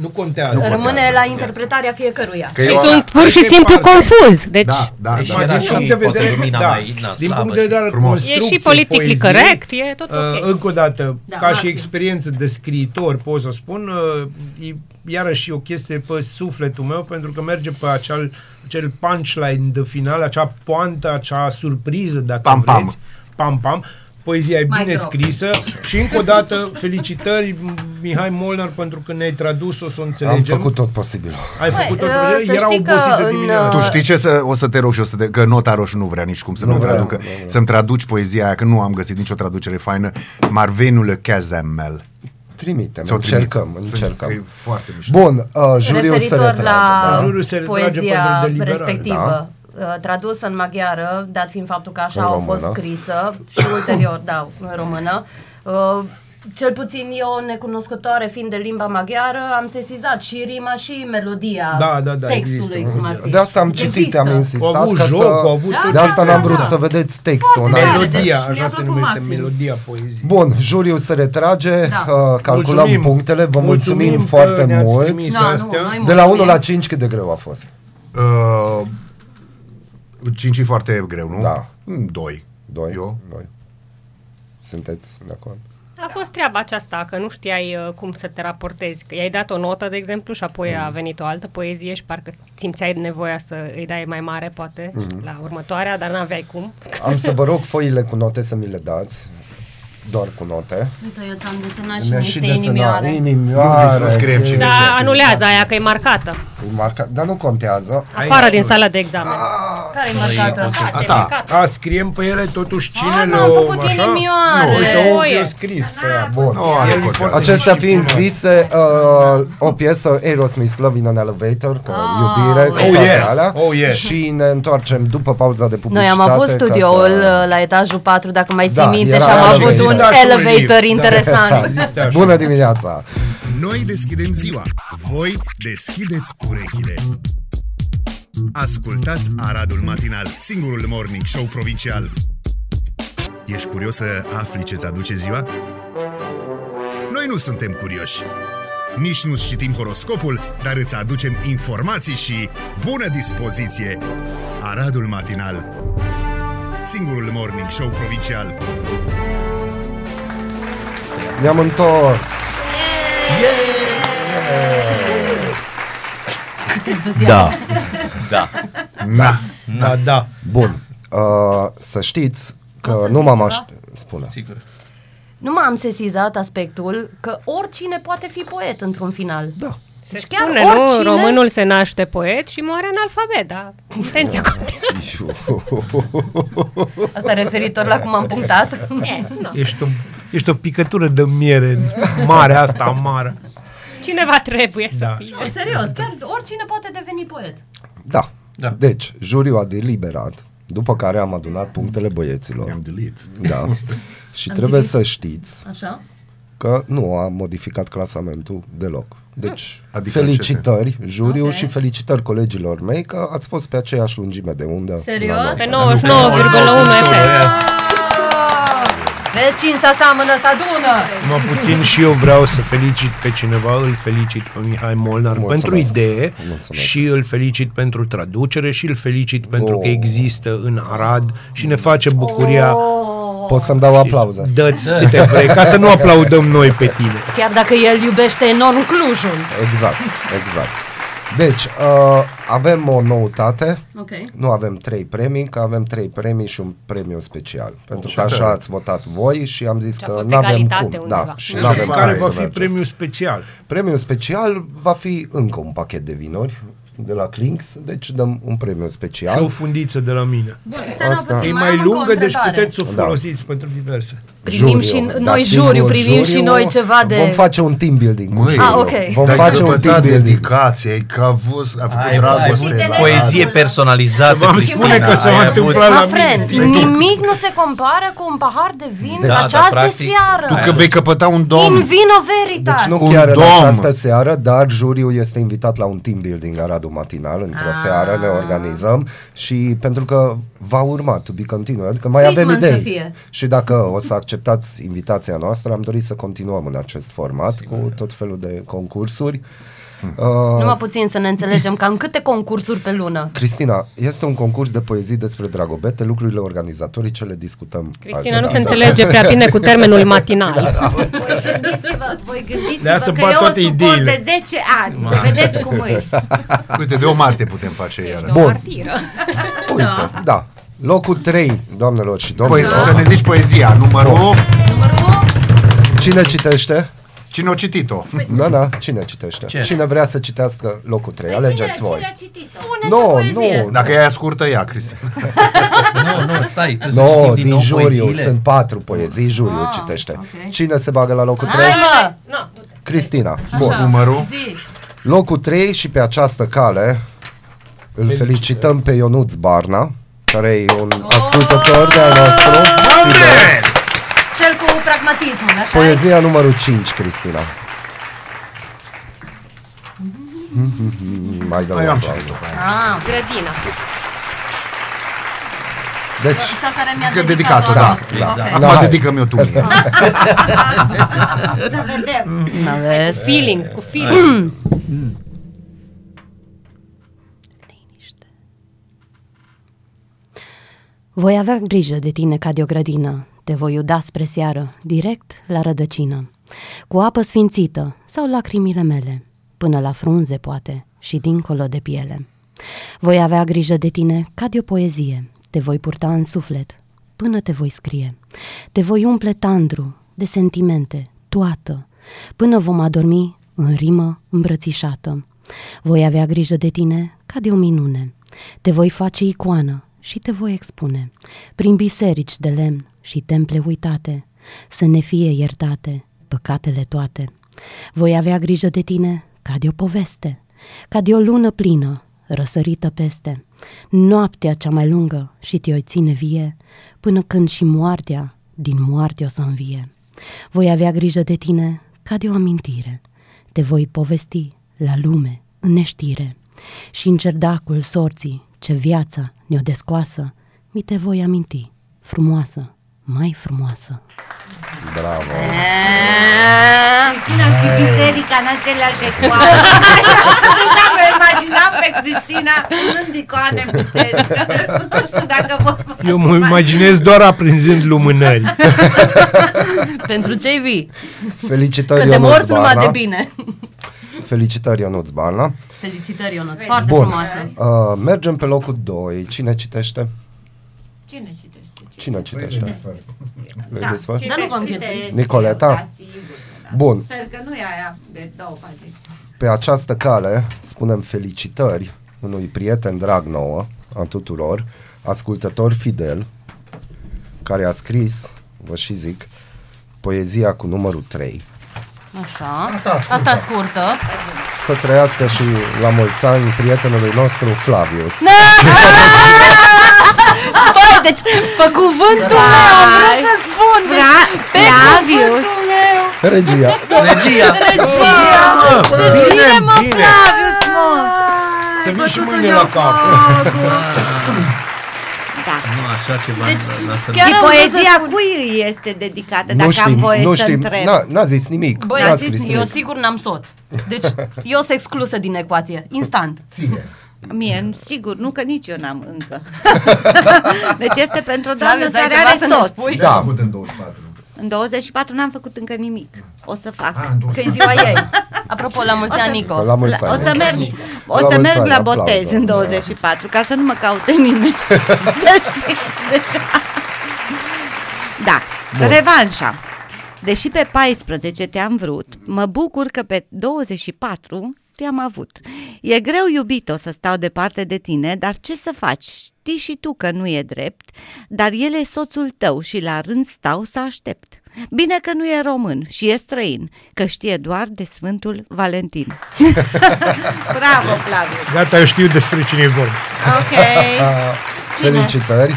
Nu contează. Rămâne la interpretarea fiecăruia. Că Și eu- sunt pur și Uite simplu partea. confuz. Deci Da, da, Deci da. era din și punct de poate vedere, lumina da, mai, na, din slabă punct de vedere al Frumos. e și construcției politic poeziei, corect, e tot Uh, ok. încă o dată, Da, ca și maxim. experiență de scriitor, pot să spun, uh, e iarăși o chestie pe sufletul meu, pentru că merge pe acel, acel punchline de final, acea poantă, acea surpriză, dacă Pam, pam. vreți. Pam, pam. Poezia e Mai bine drop. scrisă și încă o dată felicitări Mihai Molnar pentru că ne-ai tradus-o să o Am înțelegem. făcut tot posibilul. Ai Băi, făcut tot. uh, să Era știi că obosit de în, dimineață. Tu știi ce să, o să te rog și o să te, că nota roșu nu vrea nici cum să nu, Nu nu vrea, traducă, nu, nu. să-mi traduci poezia aia, că nu am găsit nicio traducere faină, Marvenule Kazemmel. Trimitem, Ți-o încercăm, trimit. încercăm. E foarte mișto. Bun, uh, juriul se Referitor retrage. la da? Juriul se retrage pentru poezia deliberare, respectivă, uh, tradusă în maghiară, dat fiind faptul că așa În a română. fost scrisă și ulterior, da, în română. Uh, cel puțin eu, necunoscătoare fiind de limba maghiară, am sesizat și rima și melodia Da, da, da, textului, există. cum ar fi. De asta am citit, Există. am insistat. Au avut ca joc, să... au avut Da, de asta da, n-am da, vrut da. să vedeți textul. Foarte n-am- tare. Melodia, Deci, mi-a așa se plăcut numește, maxim. melodia poeziei. Bun, juriul se retrage, Da. uh, calculăm Mulțumim. punctele, vă mulțumim, Mulțumim că foarte ne-ați mult. trimis Da, nu, astea. noi De la 1 mulțumim. la 5 cât de greu a fost? Uh, 5 e foarte greu, nu? Da. 2. 2. Eu? 2. Sunteți de acord? A fost treaba aceasta, că nu știai uh, cum să te raportezi. Că i-ai dat o notă, de exemplu, și apoi Mm. a venit o altă poezie și parcă simțeai nevoia să îi dai mai mare, poate, Mhm. la următoarea, dar n-aveai cum. Am să vă rog foile cu note să mi le dați. Doar cu note. Uite, eu ți-am desenat și Mi-a niște desenat inimioare. Inimioare. Nu zici, nu scriem ce- cine Dar anulează aia că e marcată. E marca, dar nu contează. Afară din sala de examen. Care e marcată? A, ce ta. marcată. A, scriem pe ele totuși cine Ah, le nu, am făcut inimioare. Nu, uite, Voie. ochiul scris pe ea. Bun. Nu are El contează. Acestea fiind zise, uh, o piesă Aerosmith Love in an Elevator, cu iubire, cu Oh, Oh, toate yes. alea. Oh, yes. Și ne întoarcem după pauza de Noi publicitate. am avut ca studioul să- uh, la etajul 4, dacă mai ții Da, minte, era și am așa, avut un exista și un elevator lift, da. interesant. Exista așa. Bună dimineața! Noi deschidem ziua, voi deschideți urechile. Ascultați Aradul Matinal, singurul morning show provincial. Ești curios să afli ce-ți aduce ziua? Noi nu suntem curioși. Nici nu citim horoscopul, dar îți aducem informații și bună dispoziție. Aradul Matinal, singurul morning show provincial. Ne-am întors! Da. Da. Da. Da, da. Bun. Uh, să știți că Poți să nu zic m-am ceva? aș... Spune. Sigur. Nu m-am sesizat aspectul că oricine poate fi poet într-un final. Da. Se Deci chiar spune, oricine- nu? Românul se naște poet și moare analfabet, dar intenția contează. Asta referitor la cum am punctat. E, nu. Ești o, ești o picătură de miere mare asta, amară. Cineva trebuie să Da. fie. Serios, chiar oricine poate deveni poet. Da. Da. Deci, juriul a deliberat, după care am adunat punctele băieților. Am delete. Da. Și trebuie să știți Așa? că nu a modificat clasamentul deloc. Deci, Adică felicitări juriu Ok. și felicitări colegilor mei că ați fost pe aceeași lungime de undă. Serios? la Pe notă. 99,1 FM. Vezi, cine se aseamănă, se adună! Mă puțin și eu vreau să felicit pe cineva, îl felicit pe Mihai Molnar Mulțumesc. pentru idee Mulțumesc. și îl felicit pentru traducere și îl felicit pentru Oh. că există în Arad și ne face bucuria. Poți să-mi dau aplauze. Dă-ți câte vrei, ca să nu aplaudăm noi pe tine. Chiar dacă el iubește non-Clujul. Exact, exact. Deci, uh, avem o noutate. Ok. Nu avem trei premii, că avem trei premii și un premiu special. Pentru că Ce așa tare. ați votat voi și am zis Și a că fost nu avem egalitate cum. undeva. Da, și Nu nu știu avem Care cum va să fi mergem. premiul special? Premiul special va fi încă un pachet de vinuri de la Clinks, deci dăm un premiu Și o special. fundiță de la mine. Bun, stai la Asta. puțin, E mai mai am încă o lungă, deci întrebare. puteți să o Da. folosiți pentru diverse. Primim și Juriu, noi sigur, juriu, primim și noi ceva de... Vom face un team building. cu Măi, juriu. Ah, ok. Vom Dar face un căpătat team building. dedicație, ai că a fost, a făcut Ai, ai dragoste avut la... poezie personalizată, V-am Cristina. spune că se Ai va avut- întâmpla la Ma friend, mine. nimic nu se compară cu un pahar de vin Da, da, dar această practic- seară. Tu că vei căpăta un In domn. vino veritas. Deci nu Un chiar în dom. această seară, dar juriul este invitat la un team building Aradu Matinal, într-o Ah. seară ne organizăm și pentru că va urma to be continued, adică mai avem Friedman să idei. fie. Și dacă o să acceptați invitația noastră, am dorit să continuăm în acest format cu tot felul de concursuri. Uh, Numai puțin să ne înțelegem, cam câte concursuri pe lună? Cristina, este un concurs de poezii despre dragobete, lucrurile organizatorice le discutăm Cristina altă nu se dată. înțelege prea bine cu termenul matinal. Gândiți-vă, voi De gândiți-vă asta că bat eu toate suport ideile. de 10 ani, să vedeți cum e. Uite, de o Marte putem face iară. O Bun. martiră. Uite, da. Locul 3, doamnelor și Păi, domnilor. să ne zici poezia, numărul... Numărul Cine citește? Cine a citit-o? Da, da, cine citește? Ce? Cine vrea să citească locul 3? Alegeți voi. Puneți Nu, o poezie. nu. Dacă e aia scurtă, ea, Cristi. Nu, nu, stai, trebuie să No, citim din, din nou juriu, poeziile. sunt patru poezii, juriu Ah, citește. ok. Cine se bagă la locul 3? Hai mă! Nu, du-te. Cristina. Bun. Numărul? Zi. Locul 3 și pe această cale îl felicităm pe Ionuț Barna, care e un ascultător de-al nostru. fidel. Cel cu pragmatismul, așa Poezia numărul 5, Cristina. Mai dăm Mai un am și aplauz. după aia. Ah, Grădina. Deci, cea care mi-a Că dedicat-o, dedicat-o, da. noastră. da. Ok. Acum hai. dedicăm eu tu mie. Să vedem. N-aveți? Feeling, cu feeling. Voi avea grijă de tine ca de o grădină, te voi uda spre seară, direct la rădăcină, cu apă sfințită sau lacrimile mele, până la frunze poate și dincolo de piele. Voi avea grijă de tine ca de o poezie, te voi purta în suflet, până te voi scrie. Te voi umple tandru de sentimente, toată, până vom adormi în rimă îmbrățișată. Voi avea grijă de tine ca de o minune, te voi face icoană și te voi expune prin biserici de lemn și temple uitate, să ne fie iertate păcatele toate. Voi avea grijă de tine ca de o poveste, ca de o lună plină, răsărită peste, noaptea cea mai lungă și te-o ține vie, până când și moartea din moarte o să învie. Voi avea grijă de tine ca de o amintire, te voi povesti la lume în neștire și în cerdacul sorții ce viața ne-o descoasă, mi te voi aminti, frumoasă, mai frumoasă. bravo. Cristina și biserica în aceleași ecoane. Deja mă imaginam pe Cristina punând icoane în biserică. Nu știu dacă vă... Eu mă imaginez doar aprinzând lumânări. Pentru cei vii, Felicitări, că de Ionuț morți numai Barna. de bine. Felicitări, Ionuț Barna. Felicitări, Ionuț, foarte Bun. frumoasă. Uh, mergem pe locul 2. Cine citește? Cine citește? Cine citește? Ladies first? Dar nu vă Cine înghețui. este? Nicoleta? Da, sigur, da. Bun. Sper că nu e aia de două pagini. Pe această cale spunem felicitări unui prieten drag nouă a tuturor, ascultător fidel, care a scris, vă și zic, poezia cu numărul 3. Așa, Asta scurtă. asta scurtă. Să trăiască și la mulți ani prietenului nostru Flavius. Băi, deci, pe cuvântul meu, am vrut să spun. Deci, Fra- pe Flavius. cuvântul meu. Regia. Regia! Regia. Deci Bine, mă, Flavius, mă! Să vin și mâine la cafă. Da. Nu așa ceva Deci, la, la să chiar Și am vrut să poezia spun. cui îi este dedicată, Nu dacă am știm, voie nu să știm, întreb? n-a, n-a zis nimic. Băi, n-a am scris zis, eu nimic. sigur n-am soț. Deci, eu sunt exclusă din ecuație. Instant. Ție. Mie, sigur, nu că nici eu n-am încă. deci este pentru o doamnă Flavius, ai care ceva are să ne soț. spui? Ce ai Da. făcut în 24? În 24 n-am făcut încă nimic. O să fac. Ah, în Că e 24. ziua ei. Apropo, la mulți ani, Nico. La mulți La- o ani. să merg, o La să mulți merg ani, la aplauze. botez în 24, ca să nu mă caute nimeni. Să știți deja. Da, Bun. revanșa. Deși pe 14 te-am vrut, mă bucur că pe 24 te-am avut. E greu, iubito, să stau departe de tine, dar ce să faci? Știi și tu că nu e drept, dar el e soțul tău și la rând stau să aștept. Bine că nu e român și e străin, că știe doar de Sfântul Valentin. Bravo, Flaviu! Gata, eu știu despre cine e vorba. Ok. Felicitări.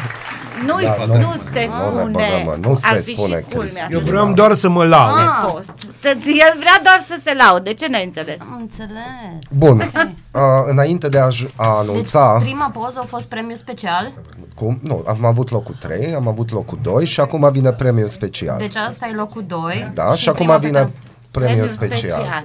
Nu, Da, nu, nu. nu se Nu ne spune. băgăm, mă, nu Ar se fi spune, și culmea Cristi. să Eu se vreau doar să mă laud. Ah. post. Să- El vrea doar să se laude. Ce n-ai înțeles? Am înțeles. Bun. Uh, înainte de a, j- a Deci, anunța... prima poză a fost premiu special. Cum? Nu, am avut locul 3, am avut locul 2 și acum vine premiul special. Deci asta e locul 2. da, și, acum vine premiul special. Ia,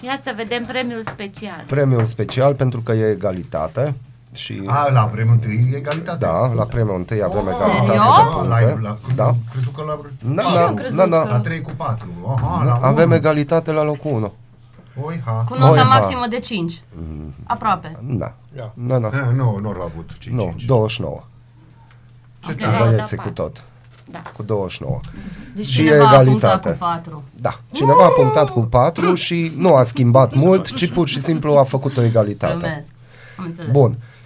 ia să vedem premiul special. Premiul special pentru că e egalitate și... A, la premiul întâi egalitate. Da, la premiul întâi avem egalitate de serios? La, puncte. la, Da. Crezut că la... Na, Și eu am na, crezut na, că- La na. 3 cu 4. Aha, la Avem unu. egalitate la locul 1. Oi, ha. Cu nota Oi, ha. maximă de 5. Aproape. Da. Da. Na, na. Eh, Nu, nu au avut 5. Nu, 29. Ce Ok. tare. Da, Băieții da, cu patru. tot. Da. Cu 29. Deci Și cineva e a punctat egalitate. cu 4. Da, cineva a punctat cu 4 și nu a schimbat mult, ci pur și simplu a făcut o egalitate. Glumesc. Am înțeles.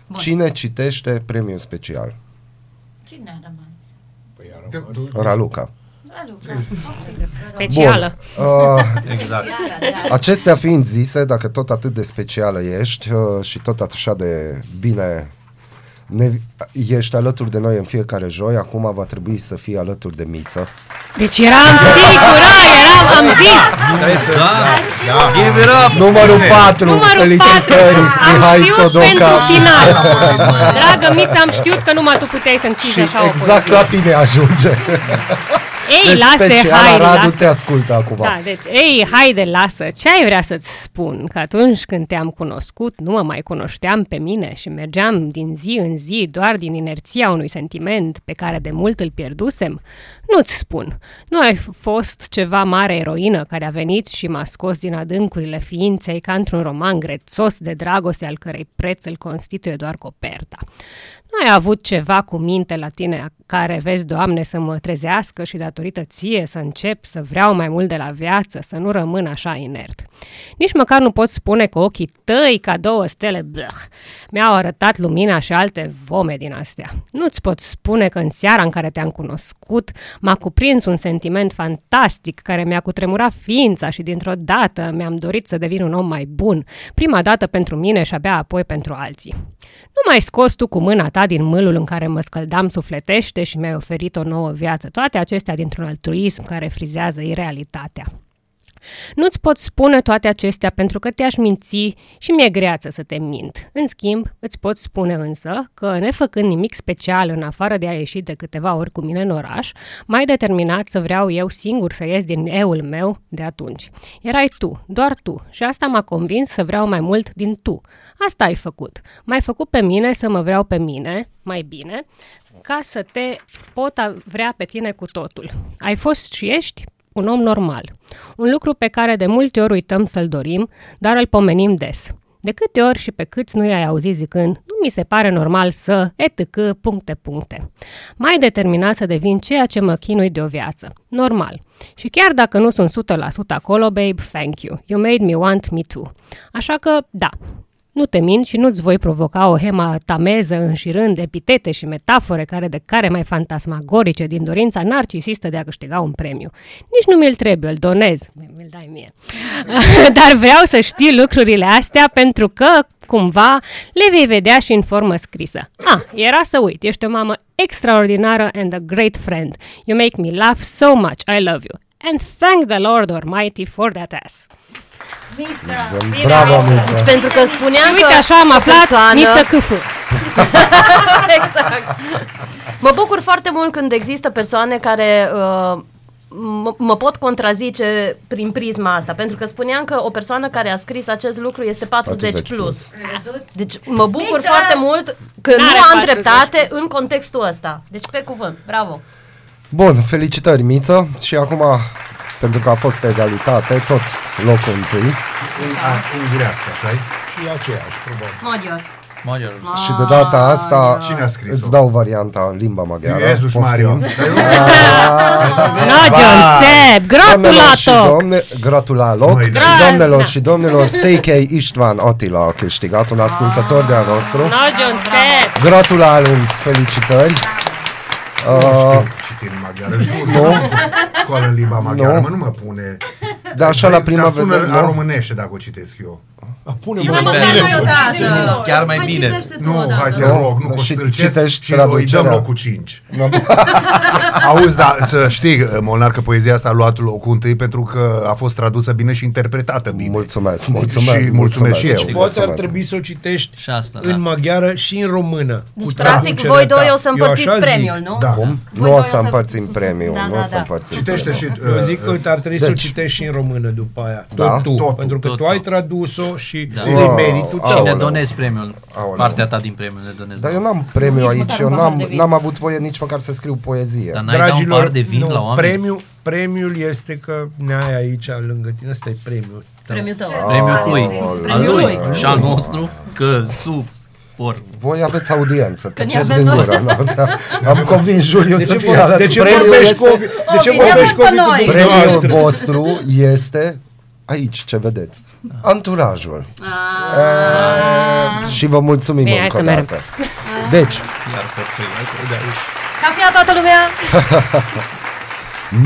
Bun. Bun. Cine citește premiul special? Cine a rămas? Raluca. Specială. Uh, Exact. acestea fiind zise, dacă tot atât de specială ești uh, și tot așa de bine Ne, ești alături de noi în fiecare joi, acum va trebui să fii alături de Miță. Deci eram sigură, eram, am zis. Stai să... Da, Da. give it up! Numărul 4, Numărul felicitări, 4. Am Mihai știut pentru Todoca. final. Dragă Mița, am știut că numai tu puteai să închizi Și așa o exact poezie. la tine ajunge. Ei, Deci lasă, special hai, Radu lasă. te ascultă acum. Da, deci, ei, haide, lasă. Ce ai vrea să-ți spun? Că atunci când te-am cunoscut, nu mă mai cunoșteam pe mine și mergeam din zi în zi doar din inerția unui sentiment pe care de mult îl pierdusem? Nu-ți spun. Nu ai f- fost ceva mare eroină care a venit și m-a scos din adâncurile ființei ca într-un roman grețos de dragoste al cărei preț îl constituie doar coperta. Nu ai avut ceva cu minte la tine care, vezi, Doamne, să mă trezească și datorită ție să încep să vreau mai mult de la viață, să nu rămân așa inert. Nici măcar nu pot spune că ochii tăi, ca două stele, blăh, mi-au arătat lumina și alte vome din astea. Nu-ți pot spune că în seara în care te-am cunoscut m-a cuprins un sentiment fantastic care mi-a cutremurat ființa și dintr-o dată mi-am dorit să devin un om mai bun, prima dată pentru mine și abia apoi pentru alții. Nu mai scos tu cu mâna ta din mâlul în care mă scăldam sufletește și mi-ai oferit o nouă viață. Toate acestea dintr-un altruism care frizează irealitatea. Nu-ți pot spune toate acestea pentru că te-aș minți și mi-e greață să te mint. În schimb, îți pot spune însă că, nefăcând nimic special în afară de a ieși de câteva ori cu mine în oraș, mai determinat să vreau eu singur să ies din eul meu de atunci. Erai tu, doar tu, și asta m-a convins să vreau mai mult din tu. Asta ai făcut. M-ai făcut pe mine să mă vreau pe mine, mai bine, ca să te pot a- vrea pe tine cu totul. Ai fost și ești un om normal. Un lucru pe care de multe ori uităm să-l dorim, dar îl pomenim des. De câte ori și pe câți nu i-ai auzit zicând, nu mi se pare normal să, etc., puncte, puncte. Mai determinat să devin ceea ce mă chinui de o viață. Normal. Și chiar dacă nu sunt 100% acolo, babe, thank you. You made me want me too. Așa că, da, nu te mint și nu-ți voi provoca o hematameză înșirând epitete și metafore care de care mai fantasmagorice din dorința narcisistă de a câștiga un premiu. Nici nu mi-l trebuie, îl donez. Mi-l dai mie. Dar vreau să știi lucrurile astea pentru că, cumva, le vei vedea și în formă scrisă. Ah, era să uit, ești o mamă extraordinară and a great friend. You make me laugh so much, I love you. And thank the Lord Almighty for that ass. Bravo, Miță. Deci pentru că spuneam Uite că așa am o aflat persoană- Niță Câfu. exact. Mă bucur foarte mult când există persoane care uh, mă, mă pot contrazice prin prisma asta, pentru că spuneam că o persoană care a scris acest lucru este 40, 40 plus. Deci mă bucur Miță! foarte mult că N-are nu am 40. dreptate în contextul ăsta. Deci pe cuvânt. Bravo. Bun, felicitări, Miță. Și acum, pentru că a fost egalitate, tot locul întâi. Ungurească, așa Și aceeași, probabil. Maghiar. Magyar. Și de data asta Cine a scris-o? îți dau varianta în limba maghiară. Iesus Poftim. Mario. Nagyon szép! Doamnelor și Gratulatok! domne, gratulaloc Măi, și da. domnilor Da. și domnilor, Seikei Istvan Atila a câștigat, un ascultător de-a nostru. Nagyon szép! Gratulalum, felicitări. Nu Uh, știu citire în maghiară, jur. nu, Școală în limba maghiară, Nu. mă, nu mă pune. dar așa la prima Dar sună vedere, a nu? românește dacă o citesc eu. Pune E mă mai Măcar bine. noi odată. Chiar mai Păi bine. citește tu Nu, odată. hai te Nu, rog, nu și costâlcesc citești și îi dăm traducerea. locul 5. Auzi, da, să știi, Molnar, că poezia asta a luat locul întâi pentru că a fost tradusă bine și interpretată bine. Mulțumesc, mulțumesc. Și mulțumesc și eu. Și poate ar trebui să o citești Și asta, în da. maghiară și în română. Deci, cu practic, traducerea voi doi ta. o să Eu împărțiți așa zic. premiul, nu? Da. Cum? Voi Nu o doi să o să- împărțim premiul, Da, nu da, o să da. împărțim Citește și... premiul. Eu zic că ar trebui să o Deci- citești și în română după aia. Da? Tot tu. Tot. pentru că Tot, tu ai tot. Tradus-o și Da. îi Wow. meritul Aoleu. Și tău. ne Aoleu. donezi premiul. Aoleu. Partea ta din premiu ne donezi. Dar eu n-am premiu Nici aici, măcar eu un par n-am, de vin. n-am avut voie nici măcar să scriu poezie. Dar n-ai dat un Dragilor, par de vin nu, la oameni? premiul, premiul este că ne ai aici lângă tine. Ăsta e premiul. tău. Premiul tău. Premiul cui? Al Premiul lui. lui. Și al nostru? Că sub or. Voi aveți audiență, tăceți avem din noi. gură. nu? Am convins Juliu De să ce, fie vor- alături. de ce Premiul vorbești este- cu Ovi? De ce Ovi, vorbești cu ia-mă Ovi pe cu noi. Premiul dumneavoastră? vostru este aici, ce vedeți. Anturajul. E, și vă mulțumim Bine, încă o dată. Deci. Cafea toată lumea!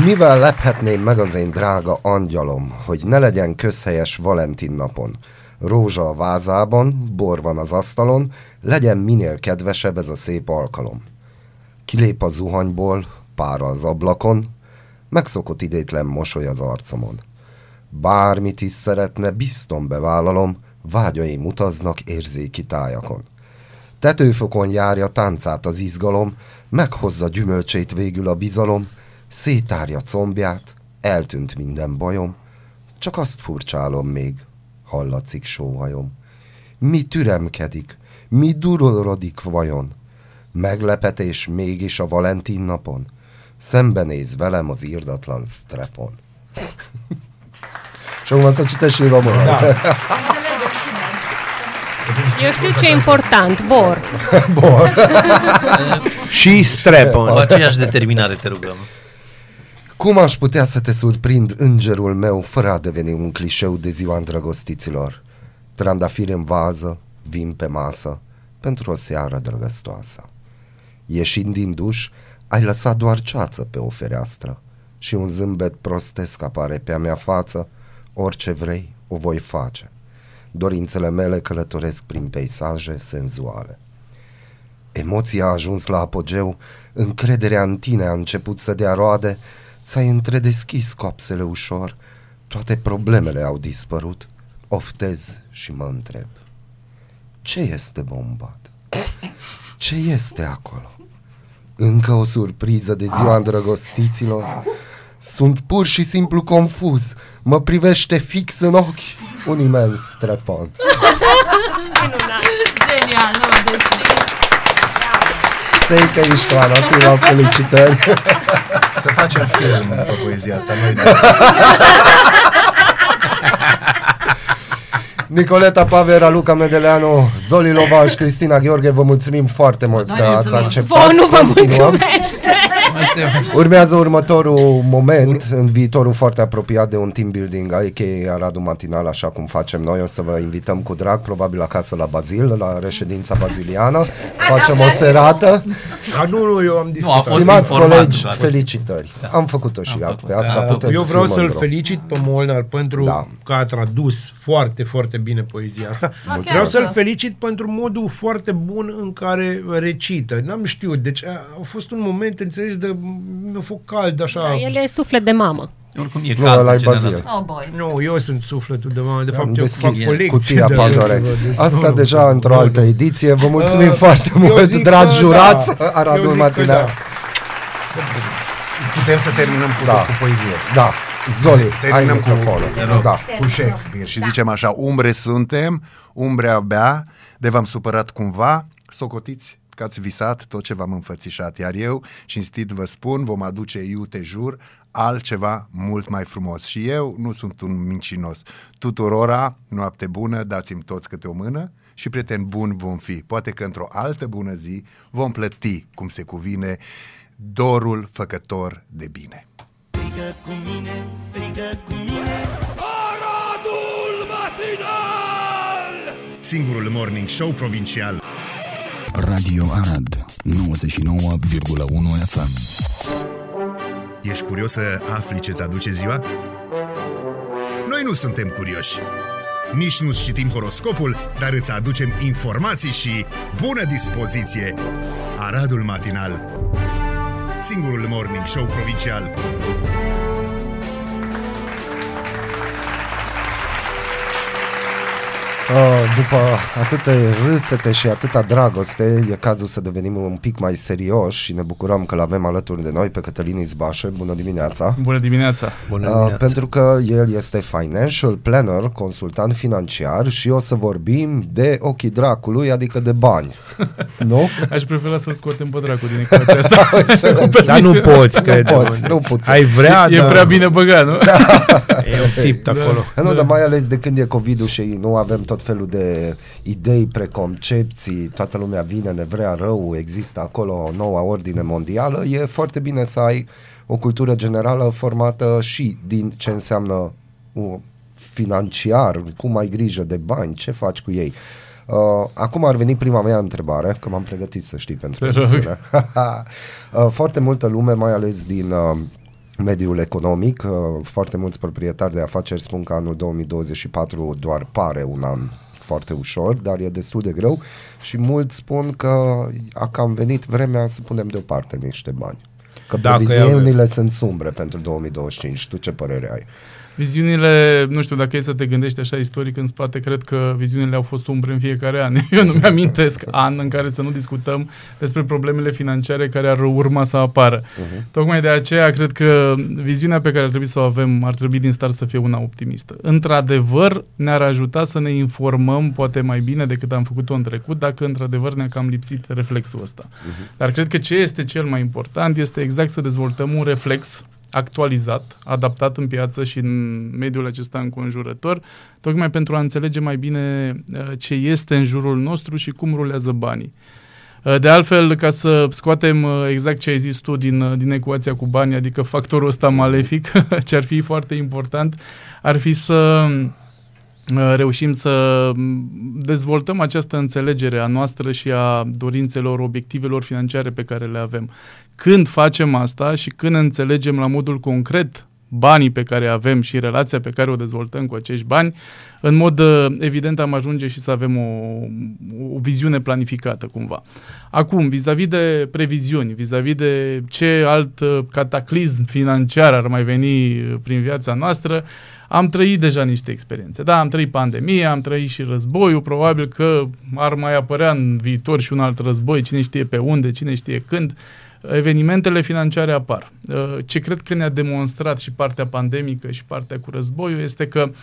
mivel lephetném meg az én drága angyalom, hogy ne legyen közhelyes Valentin napon, Rózsa a vázában, bor van az asztalon, legyen minél kedvesebb ez a szép alkalom. Kilép a zuhanyból, pára az ablakon, megszokott idétlen mosoly az arcomon. Bármit is szeretne, bizton bevállalom, vágyaim utaznak érzéki tájakon. Tetőfokon járja táncát az izgalom, meghozza gyümölcsét végül a bizalom, szétárja combját, eltűnt minden bajom, csak azt furcsálom még, hallatszik sóhajom. Mi türemkedik, mi durorodik vajon? Meglepetés mégis a Valentin napon, szembenéz velem az írdatlan strepon. Și acum să citești și în română. Da. Eu știu ce e important, bor. Bor. și strepon. Cu aceeași determinare te rugăm. Cum aș putea să te surprind îngerul meu fără a deveni un clișeu de ziua îndrăgostiților? Trandafiri în vază, vin pe masă, pentru o seară drăgăstoasă. Ieșind din duș, ai lăsat doar ceață pe o fereastră și un zâmbet prostesc apare pe a mea față, orice vrei, o voi face. Dorințele mele călătoresc prin peisaje senzuale. Emoția a ajuns la apogeu, încrederea în tine a început să dea roade, ți-ai întredeschis copsele ușor, toate problemele au dispărut, oftez și mă întreb. Ce este bombat? Ce este acolo? Încă o surpriză de ziua îndrăgostiților? Sunt pur și simplu confuz. Mă privește fix în ochi un imens strepon. Genial, nu, deci... Seica Istvan, Attila, felicitări! Să facem film pe poezia asta. Noi Nicoleta Pavera, Luca Medeleanu, Zoli Lovaș, Cristina Gheorghe, vă mulțumim foarte mult că ați acceptat. Vă nu vă Continuăm. mulțumesc. Urmează următorul moment, în viitorul foarte apropiat de un team building, a.k.a. Aradul Matinal, așa cum facem noi. O să vă invităm cu drag, probabil acasă la Bazil, la reședința baziliană. Facem o serată. A, nu, nu, eu am Nu, a discutat. fost Stimați informat, colegi, doar. felicitări. Am făcut-o și Am eu. făcut. Pe asta Da, puteți eu vreau fi să-l mândru. felicit pe Molnar pentru Da. că a tradus foarte, foarte bine poezia asta. Vreau să-l felicit pentru modul foarte bun în care recită. N-am știut, deci a, a fost un moment, înțelegi, de mi-a fost cald așa. Da, el e suflet de mamă. Oricum e Nu, cald, ăla în e general. Bazil. Oh boy. Nu, eu sunt sufletul de mamă. De Am fapt, eu fac deschis colecție cuția de Pandorei. lucruri, deci Asta nu, deja nu, într-o nu, altă nu. ediție. Vă mulțumim Uh, foarte eu mult, zic dragi că jurați. da. Eu Aradul zic că Matinal. da. putem să terminăm cu, Da. cu poezie. Da. Zoli, ai Terminăm cu, microfonul. Da. cu Shakespeare și zicem așa, umbre suntem, umbre abia, de v-am supărat cumva, socotiți că ați visat tot ce v-am înfățișat, iar eu, cinstit vă spun, vom aduce, eu te jur, altceva mult mai frumos. Și eu nu sunt un mincinos. Tuturora, noapte bună, dați-mi toți câte o mână și prieteni buni vom fi. Poate că într-o altă bună zi vom plăti, cum se cuvine, dorul făcător de bine. Strigă cu mine, strigă cu mine Aradul matinal! Singurul morning show provincial. Radio Arad 99,1 FM Ești curios să afli ce-ți aduce ziua? Noi nu suntem curioși. Nici nu citim horoscopul, dar îți aducem informații și bună dispoziție. Aradul Matinal. Singurul morning show provincial. După atâtea râsete și atâta dragoste, e cazul să devenim un pic mai serioși și ne bucurăm că l-avem alături de noi pe Cătălin Izbașe. Bună dimineața! Bună dimineața! Bună Uh, dimineața. pentru că el este financial planner, consultant financiar și o să vorbim de ochii dracului, adică de bani. nu? Aș prefera să-l scoatem pe dracu din ecuația asta. Cu Dar nu permisiune. poți, cred. poți, nu putem. Ai vrea, E dar prea bine băgat, nu? e un fipt acolo. Da, nu, dar mai ales de când e COVID-ul și nu avem tot felul de idei, preconcepții, toată lumea vine, ne vrea rău, există acolo o nouă ordine mondială, e foarte bine să ai o cultură generală formată și din ce înseamnă uh, financiar, cum ai grijă de bani, ce faci cu ei. Uh, acum ar veni prima mea întrebare, că m-am pregătit să știi pentru Te rog. emisiune. uh, foarte multă lume, mai ales din uh, mediul economic. Uh, Foarte mulți proprietari de afaceri spun că anul 2024 doar pare un an foarte ușor, dar e destul de greu și mulți spun că a cam venit vremea să punem deoparte niște bani. Că Dacă previziunile sunt sumbre pentru 2025. Tu ce părere ai? Viziunile, nu știu, dacă e să te gândești așa istoric în spate, cred că viziunile au fost umbre în fiecare an. Eu nu mi-amintesc an în care să nu discutăm despre problemele financiare care ar urma să apară. Uh-huh. Tocmai de aceea cred că viziunea pe care ar trebui să o avem ar trebui din start să fie una optimistă. Într-adevăr, ne-ar ajuta să ne informăm poate mai bine decât am făcut-o în trecut, dacă într-adevăr ne-a cam lipsit reflexul ăsta. Uh-huh. Dar cred că ce este cel mai important este exact să dezvoltăm un reflex actualizat, adaptat în piață și în mediul acesta înconjurător, tocmai pentru a înțelege mai bine uh, ce este în jurul nostru și cum rulează banii. Uh, De altfel, ca să scoatem uh, exact ce ai zis tu din, uh, din ecuația cu banii, adică factorul ăsta malefic, ce ar fi foarte important, ar fi să uh, reușim să m, dezvoltăm această înțelegere a noastră și a dorințelor, obiectivelor financiare pe care le avem. Când facem asta și când înțelegem la modul concret banii pe care avem și relația pe care o dezvoltăm cu acești bani, în mod uh, evident am ajunge și să avem o, o viziune planificată cumva. Acum, vis-a-vis de previziuni, vis-a-vis de ce alt uh, cataclism financiar ar mai veni uh, prin viața noastră, am trăit deja niște experiențe. Da, am trăit pandemia, am trăit și războiul, probabil că ar mai apărea în viitor și un alt război, cine știe pe unde, cine știe când. Evenimentele financiare apar. Uh, Ce cred că ne-a demonstrat și partea pandemică și partea cu războiul este că uh,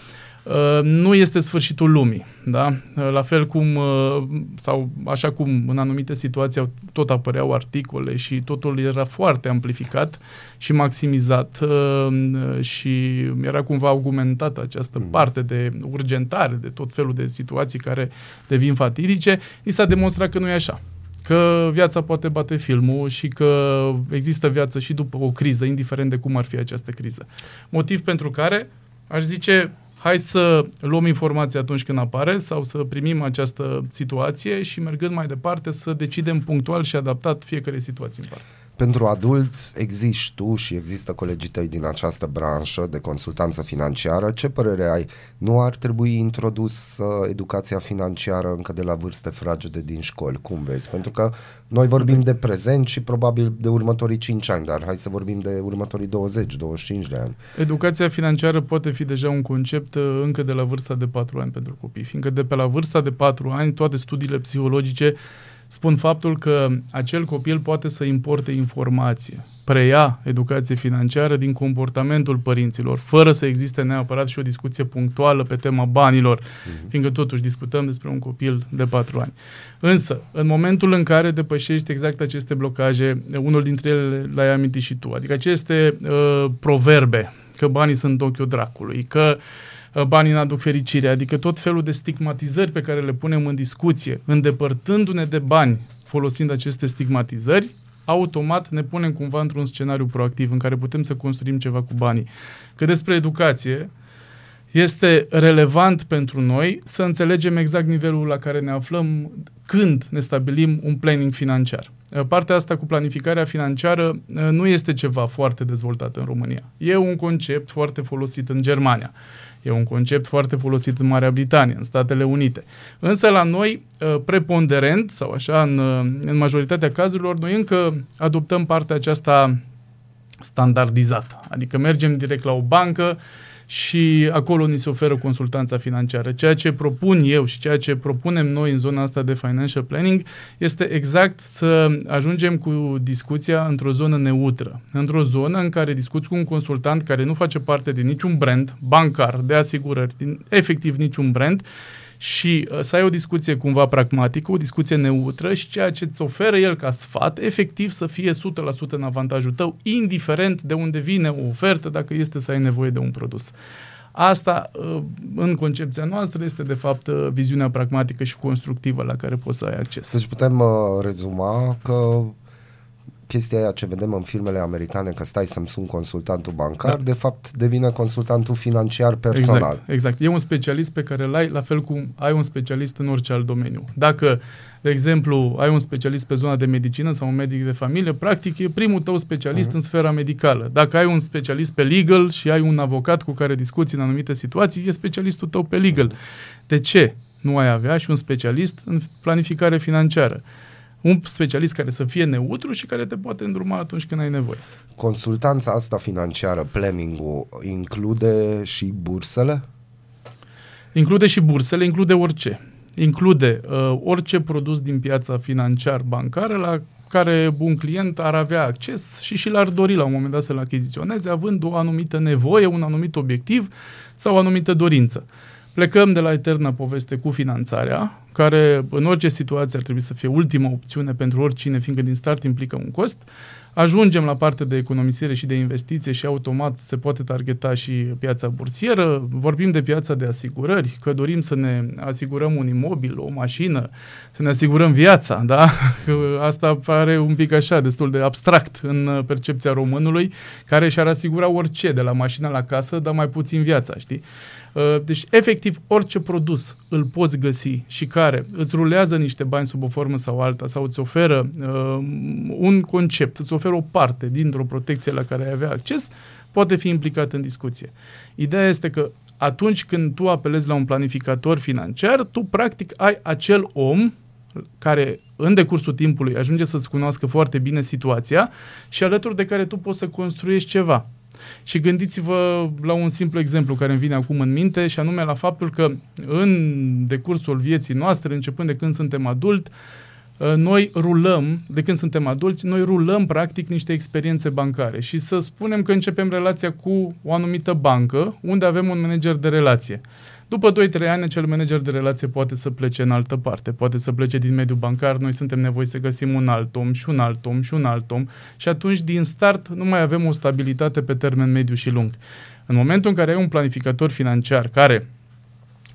nu este sfârșitul lumii, da? Uh, La fel cum, uh, sau așa cum în anumite situații au- tot apăreau articole și totul era foarte amplificat și maximizat uh, și era cumva augmentată această parte de urgentare, de tot felul de situații care devin fatidice, i s-a demonstrat că nu e așa că viața poate bate filmul și că există viață și după o criză, indiferent de cum ar fi această criză. Motiv pentru care aș zice, hai să luăm informații atunci când apare sau să primim această situație și mergând mai departe să decidem punctual și adaptat fiecare situație în parte. Pentru adulți existi tu și există colegii tăi din această branșă de consultanță financiară. Ce părere ai? Nu ar trebui introdus uh, educația financiară încă de la vârste fragede din școli? Cum vezi? Pentru că noi vorbim de prezent și probabil de următorii 5 ani, dar hai să vorbim de următorii 20-25 de ani. Educația financiară poate fi deja un concept uh, încă de la vârsta de 4 ani pentru copii, fiindcă de pe la vârsta de 4 ani toate studiile psihologice spun faptul că acel copil poate să importe informație, preia educație financiară din comportamentul părinților, fără să existe neapărat și o discuție punctuală pe tema banilor, mm-hmm. fiindcă totuși discutăm despre un copil de 4 ani. Însă, în momentul în care depășești exact aceste blocaje, unul dintre ele l-ai amintit și tu, adică aceste uh, proverbe, că banii sunt ochiul dracului, că uh, banii nu aduc fericire, adică tot felul de stigmatizări pe care le punem în discuție, îndepărtându-ne de bani folosind aceste stigmatizări, automat ne punem cumva într-un scenariu proactiv în care putem să construim ceva cu banii. Că despre educație, este relevant pentru noi să înțelegem exact nivelul la care ne aflăm când ne stabilim un planning financiar. Partea asta cu planificarea financiară nu este ceva foarte dezvoltat în România. E un concept foarte folosit în Germania. E un concept foarte folosit în Marea Britanie, în Statele Unite. Însă la noi, preponderent, sau așa, în, în majoritatea cazurilor, noi încă adoptăm partea aceasta standardizată. Adică mergem direct la o bancă, și acolo ni se oferă consultanța financiară. Ceea ce propun eu și ceea ce propunem noi în zona asta de financial planning este exact să ajungem cu discuția într-o zonă neutră, într-o zonă în care discuți cu un consultant care nu face parte din niciun brand bancar, de asigurări, din efectiv niciun brand, și uh, să ai o discuție cumva pragmatică, o discuție neutră și ceea ce îți oferă el ca sfat, efectiv să fie 100% în avantajul tău, indiferent de unde vine o ofertă, dacă este să ai nevoie de un produs. Asta, uh, în concepția noastră, este de fapt uh, viziunea pragmatică și constructivă la care poți să ai acces. Deci putem uh, rezuma că chestia aia ce vedem în filmele americane, că stai să-mi sun consultantul bancar, da. de fapt devine consultantul financiar personal. Exact, exact. E un specialist pe care l-ai, la fel cum ai un specialist în orice alt domeniu. Dacă, de exemplu, ai un specialist pe zona de medicină sau un medic de familie, practic e primul tău specialist uh-huh. în sfera medicală. Dacă ai un specialist pe legal și ai un avocat cu care discuți în anumite situații, e specialistul tău pe legal. De ce nu ai avea și un specialist în planificare financiară? Un specialist care să fie neutru și care te poate îndruma atunci când ai nevoie. Consultanța asta financiară, planning-ul, include și bursele? Include și bursele, include orice. Include uh, orice produs din piața financiar-bancară la care un client ar avea acces și și l-ar dori la un moment dat să-l achiziționeze, având o anumită nevoie, un anumit obiectiv sau o anumită dorință. Plecăm de la eterna poveste cu finanțarea, care în orice situație ar trebui să fie ultima opțiune pentru oricine, fiindcă din start implică un cost. Ajungem la partea de economisire și de investiție și automat se poate targeta și piața bursieră. Vorbim de piața de asigurări, că dorim să ne asigurăm un imobil, o mașină, să ne asigurăm viața, da? Că asta pare un pic așa, destul de abstract în percepția românului, care și-ar asigura orice, de la mașină la casă, dar mai puțin viața, știi? Uh, deci, efectiv, orice produs îl poți găsi și care îți rulează niște bani sub o formă sau alta sau îți oferă uh, un concept, îți oferă o parte dintr-o protecție la care ai avea acces, poate fi implicat în discuție. Ideea este că atunci când tu apelezi la un planificator financiar, tu practic ai acel om care în decursul timpului ajunge să-ți cunoască foarte bine situația și alături de care tu poți să construiești ceva. Și gândiți-vă la un simplu exemplu care îmi vine acum în minte și anume la faptul că în decursul vieții noastre, începând de când suntem adult, uh, noi rulăm, de când suntem adulți, noi rulăm practic niște experiențe bancare și să spunem că începem relația cu o anumită bancă unde avem un manager de relație. După 2-3 ani, acel manager de relație poate să plece în altă parte, poate să plece din mediul bancar, noi suntem nevoi să găsim un alt om și un alt om și un alt om și atunci, din start, nu mai avem o stabilitate pe termen mediu și lung. În momentul în care ai un planificator financiar care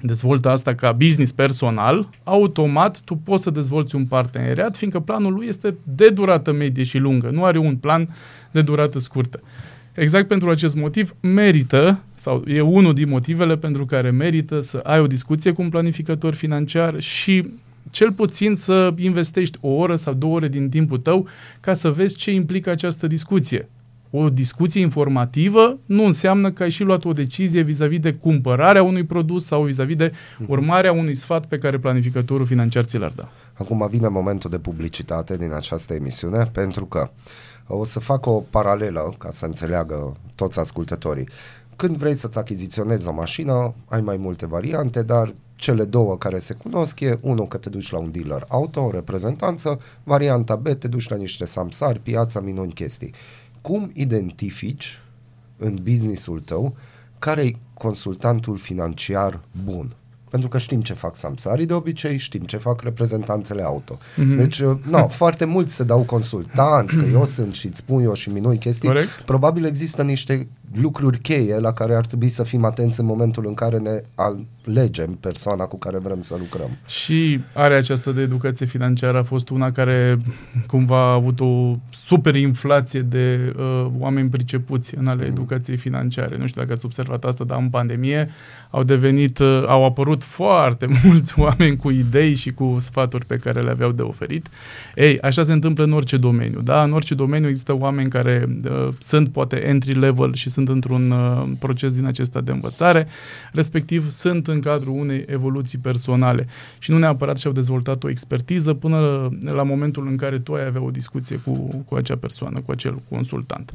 dezvoltă asta ca business personal, automat tu poți să dezvolți un parteneriat, fiindcă planul lui este de durată medie și lungă, nu are un plan de durată scurtă. Exact pentru acest motiv merită, sau e unul din motivele pentru care merită să ai o discuție cu un planificator financiar și cel puțin să investești o oră sau două ore din timpul tău ca să vezi ce implică această discuție. O discuție informativă nu înseamnă că ai și luat o decizie vis-a-vis de cumpărarea unui produs sau vis-a-vis de mhm. urmarea unui sfat pe care planificatorul financiar ți l-ar da. Acum vine momentul de publicitate din această emisiune pentru că o să fac o paralelă ca să înțeleagă toți ascultătorii. Când vrei să-ți achiziționezi o mașină, ai mai multe variante, dar cele două care se cunosc e unul că te duci la un dealer auto, o reprezentanță, varianta B te duci la niște samsari, piața, minuni, chestii. Cum identifici în businessul tău care e consultantul financiar bun? Pentru că știm ce fac samsarii de obicei, știm ce fac reprezentanțele auto. Mm-hmm. Deci, uh, no, foarte mulți se dau consultanți, că eu sunt și îți spun eu și minui chestii. Corect. Probabil există niște lucruri cheie la care ar trebui să fim atenți în momentul în care ne alegem persoana cu care vrem să lucrăm. Și are aceasta de educație financiară a fost una care cumva a avut o super inflație de uh, oameni pricepuți în ale mm. educației financiare. Nu știu dacă ați observat asta, dar în pandemie au devenit, uh, au apărut foarte mulți oameni cu idei și cu sfaturi pe care le aveau de oferit. Ei, așa se întâmplă în orice domeniu, da? În orice domeniu există oameni care uh, sunt poate entry level și sunt într-un uh, proces din acesta de învățare, respectiv sunt în cadrul unei evoluții personale și nu neapărat și-au dezvoltat o expertiză până la momentul în care tu ai avea o discuție cu, cu acea persoană, cu acel consultant.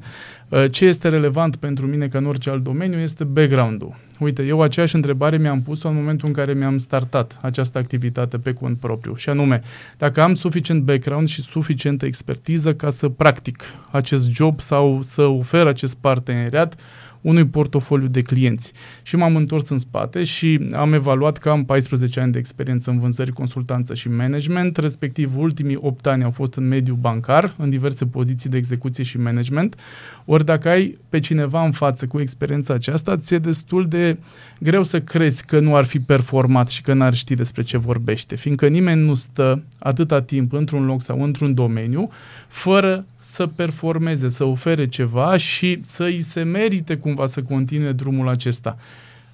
Uh, ce este relevant pentru mine ca în orice alt domeniu este background-ul. Uite, eu aceeași întrebare mi-am pus-o în momentul în care mi-am startat această activitate pe cont propriu și anume, dacă am suficient background și suficientă expertiză ca să practic acest job sau să ofer acest parteneriat unui portofoliu de clienți. Și m-am întors în spate și am evaluat că am 14 ani de experiență în vânzări, consultanță și management, respectiv ultimii 8 ani au fost în mediul bancar, în diverse poziții de execuție și management. Ori dacă ai pe cineva în față cu experiența aceasta, ți-e destul de greu să crezi că nu ar fi performat și că n-ar ști despre ce vorbește, fiindcă nimeni nu stă atâta timp într-un loc sau într-un domeniu fără să performeze, să ofere ceva și să îi se merite cumva să continue drumul acesta.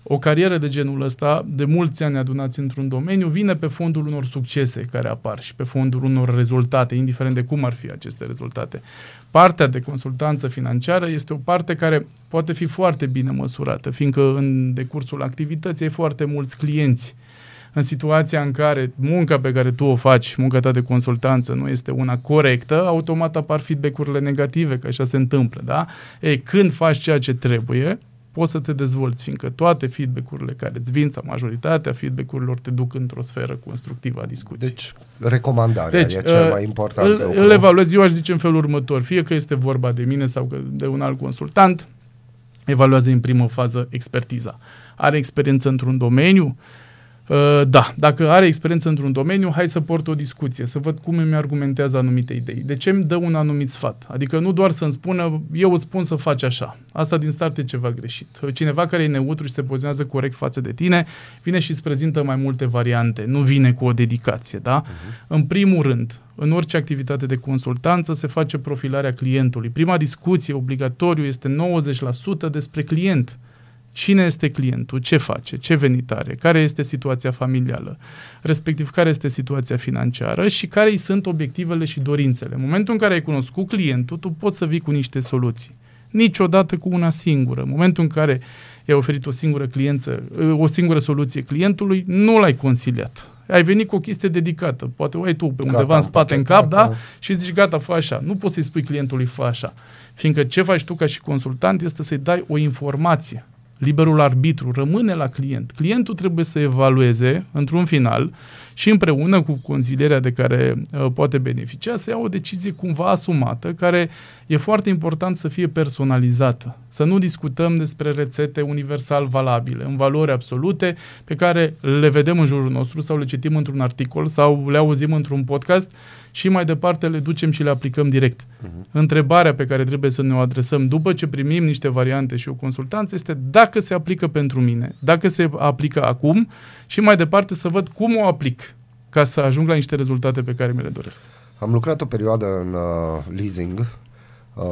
O carieră de genul ăsta, de mulți ani adunați într-un domeniu, vine pe fondul unor succese care apar și pe fondul unor rezultate, indiferent de cum ar fi aceste rezultate. Partea de consultanță financiară este o parte care poate fi foarte bine măsurată, fiindcă în decursul activității ai foarte mulți clienți în situația în care munca pe care tu o faci, munca ta de consultanță, nu este una corectă, automat apar feedback-urile negative, că așa se întâmplă, da? Ei, când faci ceea ce trebuie, poți să te dezvolți, fiindcă toate feedback-urile care îți vin, sau majoritatea feedback-urilor te duc într-o sferă constructivă a discuției. Deci, recomandarea deci, e cel uh, mai important. Îl, îl evaluez, eu aș zice în felul următor, fie că este vorba de mine sau de un alt consultant, evaluează în primă fază expertiza. Are experiență într-un domeniu, Uh, da, dacă are experiență într-un domeniu, hai să port o discuție, să văd cum îmi argumentează anumite idei. De ce îmi dă un anumit sfat? Adică nu doar să-mi spună, eu îți spun să faci așa. Asta din start e ceva greșit. Cineva care e neutru și se poziționează corect față de tine, vine și îți prezintă mai multe variante, nu vine cu o dedicație, da? Uh-huh. În primul rând, în orice activitate de consultanță se face profilarea clientului. Prima discuție obligatoriu este 90% despre client. Cine este clientul, ce face, ce venit are, care este situația familială, respectiv care este situația financiară și care îi sunt obiectivele și dorințele. În momentul în care ai cunoscut clientul, tu poți să vii cu niște soluții. Niciodată cu una singură. În momentul în care i-ai oferit o singură cliență, o singură soluție clientului, nu l-ai consiliat. Ai venit cu o chestie dedicată. Poate o ai tu pe undeva gata, în spate, în cap, da? Și zici, gata, fă așa. Nu poți să-i spui clientului, fă așa. Fiindcă ce faci tu ca și consultant este să-i dai o informație liberul arbitru rămâne la client. Clientul trebuie să evalueze într-un final și împreună cu consilierea de care uh, poate beneficia să ia o decizie cumva asumată, care e foarte important să fie personalizată. Să nu discutăm despre rețete universal valabile, în valori absolute, pe care le vedem în jurul nostru sau le citim într-un articol sau le auzim într-un podcast și mai departe le ducem și le aplicăm direct. Uh-huh. Întrebarea pe care trebuie să ne o adresăm după ce primim niște variante și o consultanță este dacă se aplică pentru mine, dacă se aplică acum și mai departe să văd cum o aplic ca să ajung la niște rezultate pe care mi le doresc. Am lucrat o perioadă în uh, leasing, uh,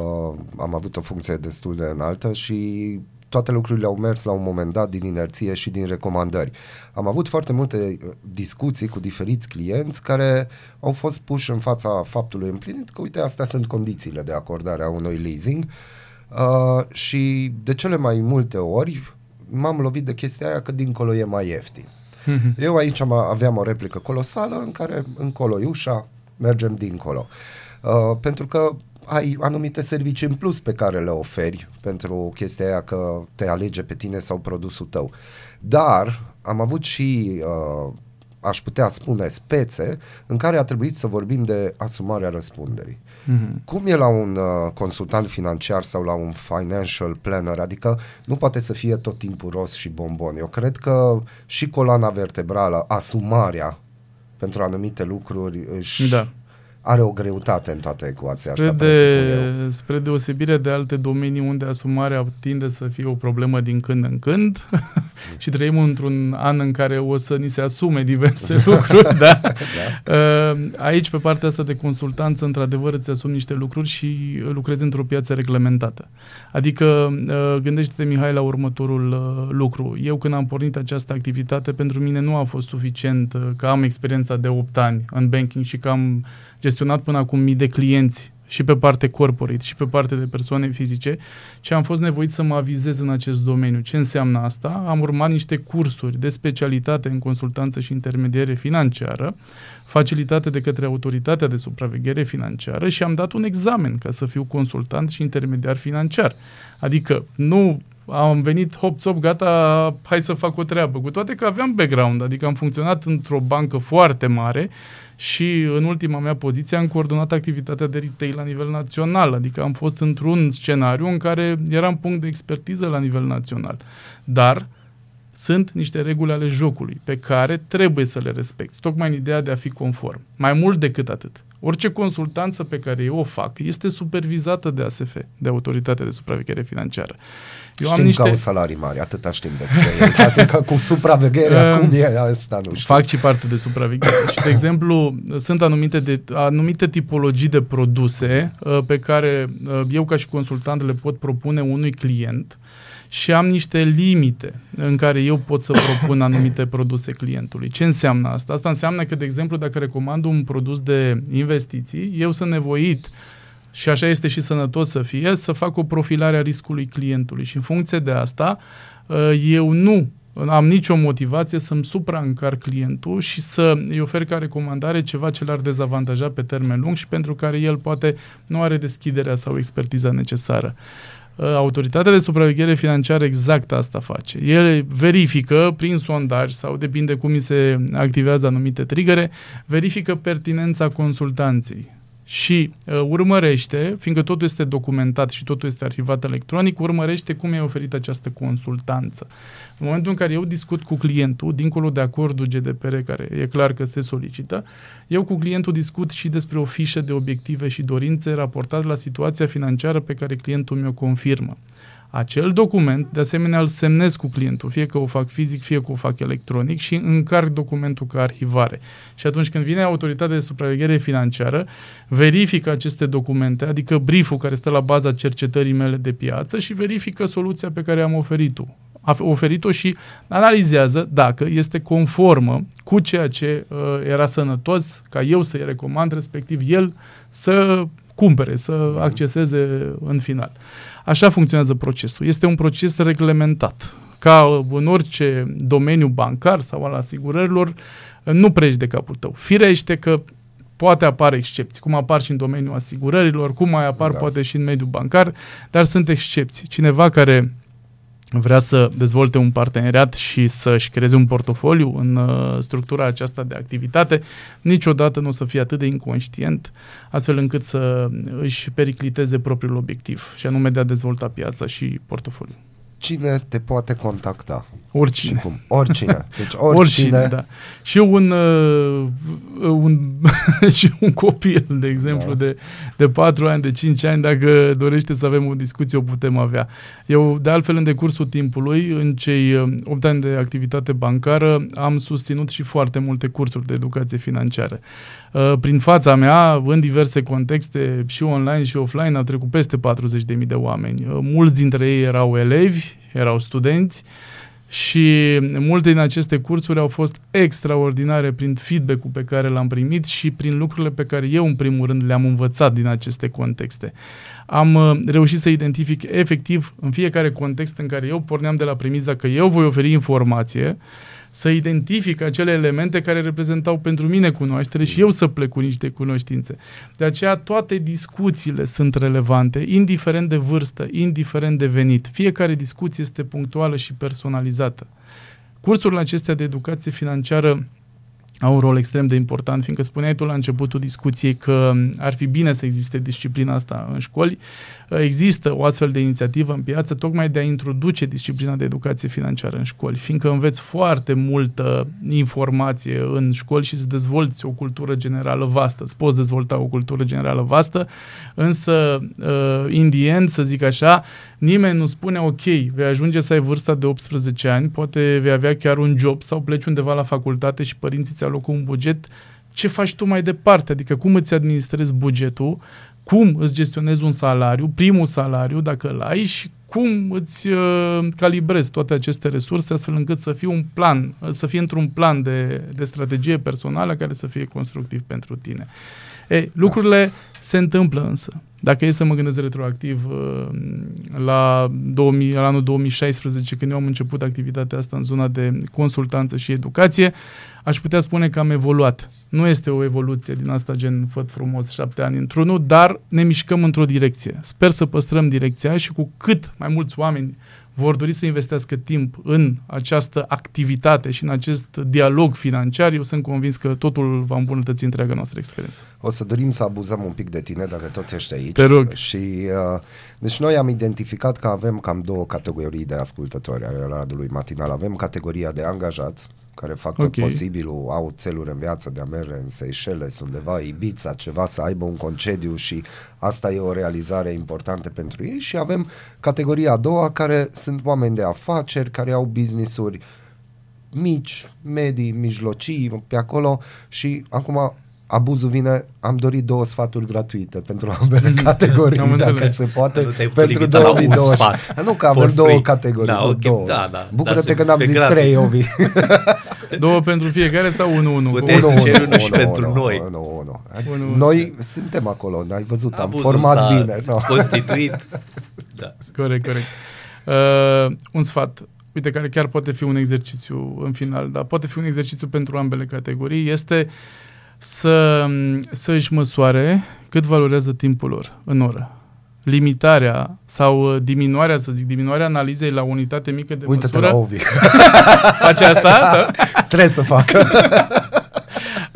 am avut o funcție destul de înaltă și toate lucrurile au mers la un moment dat din inerție și din recomandări. Am avut foarte multe uh, discuții cu diferiți clienți care au fost puși în fața faptului împlinit că uite, astea sunt condițiile de acordare a unui leasing uh, și de cele mai multe ori m-am lovit de chestia aia că dincolo e mai ieftin. Mm-hmm. Eu aici am, aveam o replică colosală în care încolo e ușa, mergem dincolo. Uh, pentru că ai anumite servicii în plus pe care le oferi pentru chestia aia că te alege pe tine sau produsul tău. Dar am avut și, uh, aș putea spune, spețe în care a trebuit să vorbim de asumarea răspunderii. Mm-hmm. Cum e la un uh, consultant financiar sau la un financial planner? Adică nu poate să fie tot timpul roz și bombon. Eu cred că și coloana vertebrală, asumarea pentru anumite lucruri își da are o greutate în toată ecuația spre asta. De, spre deosebire de alte domenii unde asumarea tinde să fie o problemă din când în când și trăim într-un an în care o să ni se asume diverse lucruri, da? da. Uh, aici, pe partea asta de consultanță, într-adevăr îți asumi niște lucruri și lucrezi într-o piață reglementată. Adică, uh, gândește-te, Mihai, la următorul uh, lucru. Eu, când am pornit această activitate, pentru mine nu a fost suficient că am experiența de 8 ani în banking și că am gestionat până acum mii de clienți și pe parte corporate și pe parte de persoane fizice, ce am fost nevoit să mă avizez în acest domeniu. Ce înseamnă asta? Am urmat niște cursuri de specialitate în consultanță și intermediere financiară, facilitate de către Autoritatea de Supraveghere Financiară și am dat un examen ca să fiu consultant și intermediar financiar. Adică nu am venit hop top gata, hai să fac o treabă. Cu toate că aveam background, adică am funcționat într-o bancă foarte mare și în ultima mea poziție am coordonat activitatea de retail la nivel național, adică am fost într-un scenariu în care eram punct de expertiză la nivel național. Dar sunt niște reguli ale jocului pe care trebuie să le respecti, tocmai în ideea de a fi conform. Mai mult decât atât. Orice consultanță pe care eu o fac este supervizată de ASF, de Autoritatea de Supraveghere Financiară. Eu știm am niște... că au salarii mari, atâta știm despre el. Adică cu supraveghere acum e asta, nu știu. Fac și parte de supraveghere. și, de exemplu, sunt anumite, de, anumite tipologii de produse uh, pe care uh, eu ca și consultant le pot propune unui client și am niște limite în care eu pot să propun anumite produse clientului. Ce înseamnă asta? Asta înseamnă că, de exemplu, dacă recomand un produs de investiții, eu sunt nevoit și așa este și sănătos să fie, să fac o profilare a riscului clientului și în funcție de asta eu nu am nicio motivație să-mi supraîncar clientul și să îi ofer ca recomandare ceva ce l-ar dezavantaja pe termen lung și pentru care el poate nu are deschiderea sau expertiza necesară. Uh, autoritatea de supraveghere financiară exact asta face. El verifică prin sondaj sau depinde cum mi se activează anumite trigere, verifică pertinența consultanței și uh, urmărește, fiindcă totul este documentat și totul este arhivat electronic, urmărește cum e oferită această consultanță. În momentul în care eu discut cu clientul, dincolo de acordul GDPR, care e clar că se solicită, eu cu clientul discut și despre o fișă de obiective și dorințe raportat la situația financiară pe care clientul mi-o confirmă. Acel document, de asemenea, îl semnez cu clientul, fie că o fac fizic, fie că o fac electronic și încarc documentul ca arhivare. Și atunci când vine autoritatea de supraveghere financiară, verifică aceste documente, adică brieful care stă la baza cercetării mele de piață și verifică soluția pe care am oferit-o a oferit-o și analizează dacă este conformă cu ceea ce uh, era sănătos ca eu să-i recomand, respectiv el să cumpere, să acceseze în final. Așa funcționează procesul. Este un proces reglementat. Ca în orice domeniu bancar sau al asigurărilor, nu prești de capul tău. Firește că poate apar excepții, cum apar și în domeniul asigurărilor, cum mai apar da. poate și în mediul bancar, dar sunt excepții. Cineva care vrea să dezvolte un parteneriat și să-și creeze un portofoliu în uh, structura aceasta de activitate, niciodată nu o să fie atât de inconștient, astfel încât să își pericliteze propriul obiectiv, și anume de a dezvolta piața și portofoliul cine te poate contacta? Oricine. cum? Oricine. Deci oricine. oricine da. Și un, uh, un, și un copil, de exemplu, da. de, de 4 ani, de 5 ani, dacă dorește să avem o discuție, o putem avea. Eu, de altfel, în decursul timpului, în cei 8 uh, ani de activitate bancară, am susținut și foarte multe cursuri de educație financiară. Uh, prin fața mea, în diverse contexte, și online și offline, a trecut peste 40.000 de oameni. Uh, mulți dintre ei erau elevi, erau studenți și multe din aceste cursuri au fost extraordinare prin feedback-ul pe care l-am primit și prin lucrurile pe care eu, în primul rând, le-am învățat din aceste contexte. Am uh, reușit să identific efectiv în fiecare context în care eu porneam de la premiza că eu voi oferi informație, să identific acele elemente care reprezentau pentru mine cunoaștere și eu să plec cu niște cunoștințe. De aceea toate discuțiile sunt relevante, indiferent de vârstă, indiferent de venit. Fiecare discuție este punctuală și personalizată. Cursurile acestea de educație financiară au un rol extrem de important, fiindcă spuneai tu la începutul discuției că ar fi bine să existe disciplina asta în școli. Există o astfel de inițiativă în piață tocmai de a introduce disciplina de educație financiară în școli, fiindcă înveți foarte multă informație în școli și îți dezvolți o cultură generală vastă. Îți poți dezvolta o cultură generală vastă, însă, uh, indient, să zic așa, nimeni nu spune, ok, vei ajunge să ai vârsta de 18 ani, poate vei avea chiar un job sau pleci undeva la facultate și părinții ți alocă un buget, ce faci tu mai departe? Adică cum îți administrezi bugetul, cum îți gestionezi un salariu, primul salariu, dacă îl ai, și cum îți uh, calibrezi toate aceste resurse astfel încât să fie un plan, să fie într-un plan de, de strategie personală care să fie constructiv pentru tine. Ei, lucrurile se întâmplă însă. Dacă e să mă gândesc retroactiv uh, la, 2000, la anul 2016, când eu am început activitatea asta în zona de consultanță și educație, aș putea spune că am evoluat. Nu este o evoluție din asta gen făt frumos șapte ani într-unul, dar ne mișcăm într-o direcție. Sper să păstrăm direcția și cu cât mai mulți oameni vor dori să investească timp în această activitate și în acest dialog financiar, eu sunt convins că totul va îmbunătăți întreaga noastră experiență. O să dorim să abuzăm un pic de tine, dacă tot ești aici. Te rog. Și, uh, deci noi am identificat că avem cam două categorii de ascultători ale Radului Matinal. Avem categoria de angajați, care fac tot Ok. posibilul, au țeluri în viață de a merge în Seychelles, undeva, Ibiza, ceva, să aibă un concediu și asta e o realizare importantă pentru ei și avem categoria a doua care sunt oameni de afaceri, care au business-uri mici, medii, mijlocii, pe acolo și acum abuzul vine, am dorit două sfaturi gratuite pentru ambele categorii, Am dacă înțeles. se poate, Nu te-ai pentru limitat la un 2020. sfat. Nu, că For avem două free. categorii, Da, nu ok, două. da, da. Bucură-te Dar că n-am pe zis gratis. trei, Ovi. Două pentru fiecare sau unul unu? Puteți Cum- să ceri unul și nu, pentru nu, noi. Nu, nu, nu. Unu, unu. Noi suntem acolo, ai văzut, am Abuzul format s-a bine. No. constituit. Da. Corect, corect. Uh, un sfat, uite, care chiar poate fi un exercițiu în final, dar poate fi un exercițiu pentru ambele categorii, este să, să își măsoare cât valorează timpul lor în oră. Limitarea sau uh, diminuarea, să zic, diminuarea analizei la o unitate mică de Uite-te măsură. la Ovi. Face asta? Sau? Trebuie să facă.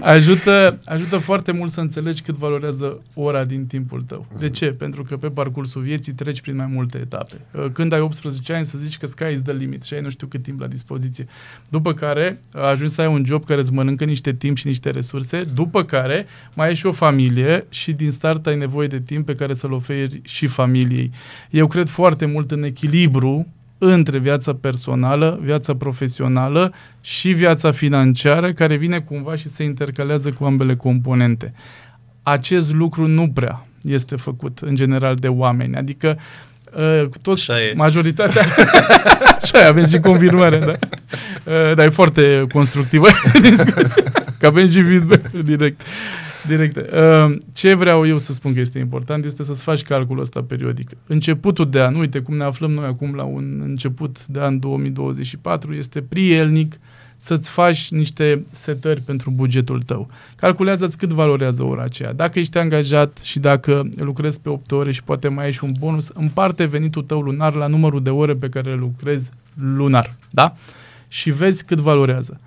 ajută, ajută foarte mult să înțelegi cât valorează ora din timpul tău. De ce? Pentru că pe parcursul vieții treci prin mai multe etape. Uh, Când ai 18 ani să zici că sky is the limit și ai nu știu cât timp la dispoziție. După care uh, ajungi să ai un job care îți mănâncă niște timp și niște resurse, după care mai ai și o familie și din start ai nevoie de timp pe care să-l oferi și familiei. Eu cred foarte mult în echilibru între viața personală, viața profesională și viața financiară, care vine cumva și se intercalează cu ambele componente. Acest lucru nu prea este făcut în general de oameni, adică uh, toți, Așa e. majoritatea așa e, avem și confirmare, da? Uh, dar e foarte constructivă discuția, că avem și feedback direct. Direct. Uh, Ce vreau eu să spun că este important este să-ți faci calculul ăsta periodic. Începutul de an, uite cum ne aflăm noi acum la un început de an 2024, este prielnic să-ți faci niște setări pentru bugetul tău. Calculează-ți cât valorează ora aceea. Dacă ești angajat și dacă lucrezi pe 8 ore și poate mai ai și un bonus, împarte venitul tău lunar la numărul de ore pe care le lucrezi lunar. Da? Și vezi cât valorează.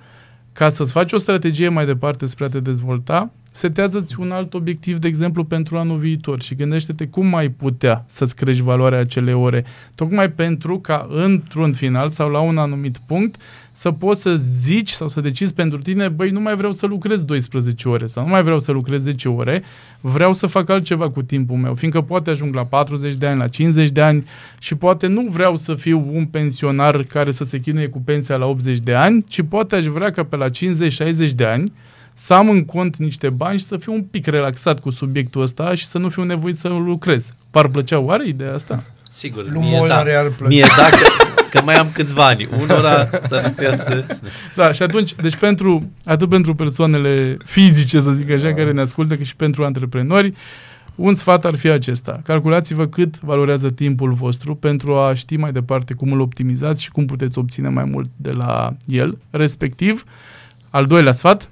Ca să-ți faci o strategie mai departe spre a te dezvolta, setează-ți un alt obiectiv, de exemplu, pentru anul viitor și gândește-te cum mai putea să-ți crești valoarea acelei ore, tocmai pentru ca într-un final sau la un anumit punct să poți să zici sau să decizi pentru tine, băi, nu mai vreau să lucrez 12 ore sau nu mai vreau să lucrez 10 ore, vreau să fac altceva cu timpul meu, fiindcă poate ajung la 40 de ani, la 50 de ani și poate nu vreau să fiu un pensionar care să se chinuie cu pensia la 80 de ani, ci poate aș vrea ca pe la 50-60 de ani să am în cont niște bani și să fiu un pic relaxat cu subiectul ăsta și să nu fiu nevoit să lucrez. V-ar plăcea oare ideea asta? Sigur, Lui mie da. Molnar i-ar plăcea. Mie da, că, că mai am câțiva ani. Unora s-ar putea să... Da, și atunci, deci pentru, atât pentru persoanele fizice, să zic așa, care ne ascultă, cât și pentru antreprenori, un sfat ar fi acesta. Calculați-vă cât valorează timpul vostru pentru a ști mai departe cum îl optimizați și cum puteți obține mai mult de la el. Respectiv, al doilea sfat,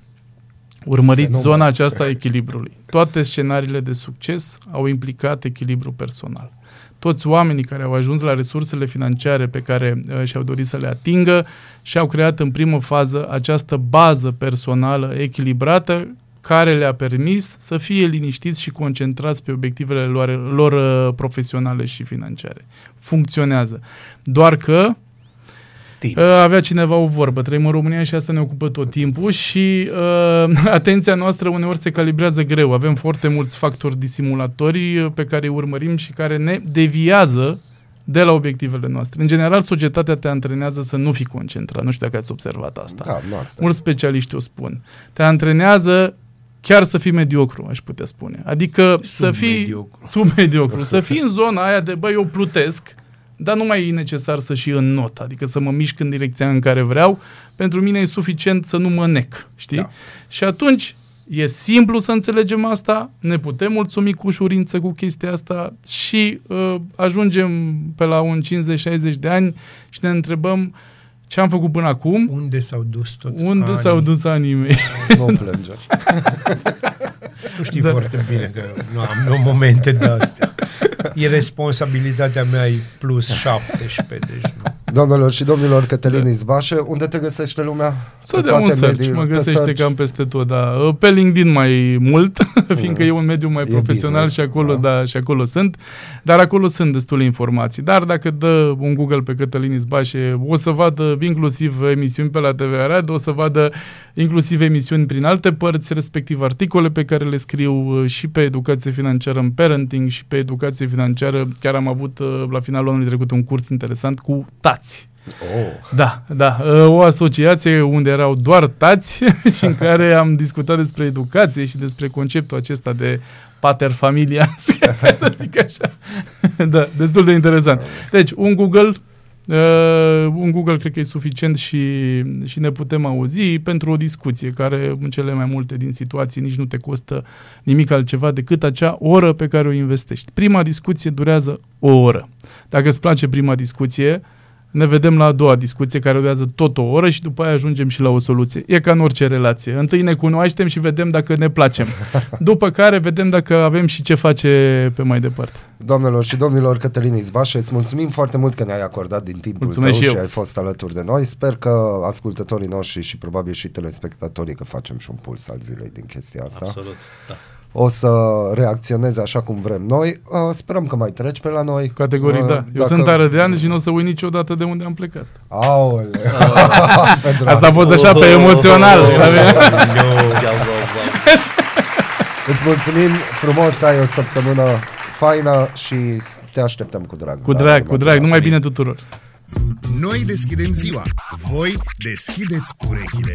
urmăriți Să nu zona mai- aceasta a echilibrului. Toate scenariile de succes au implicat echilibru personal. Toți oamenii care au ajuns la resursele financiare pe care uh, și-au dorit să le atingă și-au creat în primă fază această bază personală echilibrată care le-a permis să fie liniștiți și concentrați pe obiectivele lor, lor uh, profesionale și financiare. Funcționează. Doar că Timp. Uh, avea cineva o vorbă, trăim în România și asta ne ocupă tot timpul și uh, atenția noastră uneori se calibrează greu. Avem foarte mulți factori disimulatori uh, pe care îi urmărim și care ne deviază de la obiectivele noastre. În general, societatea te antrenează să nu fii concentrat. Nu știu dacă ați observat asta. Da, nu asta. Mulți specialiști o spun. Te antrenează chiar să fii mediocru, aș putea spune. Adică să fii Submediocru. submediocru, să fii în zona aia de, băi, eu plutesc, dar nu mai e necesar să și în not, adică să mă mișc în direcția în care vreau. Pentru mine e suficient să nu mă nec, știi? Da. Și atunci e simplu să înțelegem asta, ne putem mulțumi cu ușurință cu chestia asta și uh, ajungem pe la un 50-60 de ani și ne întrebăm ce am făcut până acum, Unde s-au dus toți unde anii? s-au dus anii mei. Nu plânge. Tu știi da. foarte bine că nu am nu momente de astea. E responsabilitatea mea e plus 17, deci nu. Doamnelor și domnilor, Cătălin da. Izbașe, unde te găsește lumea? Să Pe dea un toate search, mediile, mă pe găsește search? cam peste tot, da. Pe LinkedIn mai mult, fiindcă e un mediu mai E profesional business, și acolo, da. și acolo sunt, dar acolo sunt destule informații. Dar dacă dă un Google pe Cătălin Izbașe, o să vadă inclusiv emisiuni pe la TV Arad, o să vadă inclusiv emisiuni prin alte părți, respectiv articole pe care le scriu uh, și pe educație financiară în parenting și pe educație financiară. Chiar am avut uh, la finalul anului trecut un curs interesant cu tați. Oh. Da, da, o asociație unde erau doar tați și în care am discutat despre educație și despre conceptul acesta de pater familia, să zic așa. Da, destul de interesant. Deci, un Google Uh, un Google cred că e suficient și, și ne putem auzi pentru o discuție care în cele mai multe din situații nici nu te costă nimic altceva decât acea oră pe care o investești. Prima discuție durează o oră. Dacă îți place prima discuție, ne vedem la a doua discuție care durează tot o oră și după aia ajungem și la o soluție. E ca în orice relație. Întâi ne cunoaștem și vedem dacă ne placem. După care vedem dacă avem și ce face pe mai departe. Doamnelor și domnilor, Cătălin Izbașe, îți mulțumim foarte mult că ne-ai acordat din timpul Mulțumesc tău și și, eu. ai fost alături de noi. Sper că ascultătorii noștri și probabil și telespectatorii că facem și un puls al zilei din chestia asta. Absolut, da. O să reacționeze așa cum vrem noi. Uh, sperăm că mai treci pe la noi. Categoric, Uh, da. Eu sunt arădean și nu o să uit niciodată de unde am plecat. Aole. Pe drag. Asta a fost așa pe emoțional. Oh, la mine. Îți mulțumim frumos să ai o săptămână faină și te așteptăm cu drag. Cu La drag, Radio cu drag. Numai Matinal. bine tuturor. Noi deschidem ziua, voi deschideți urechile.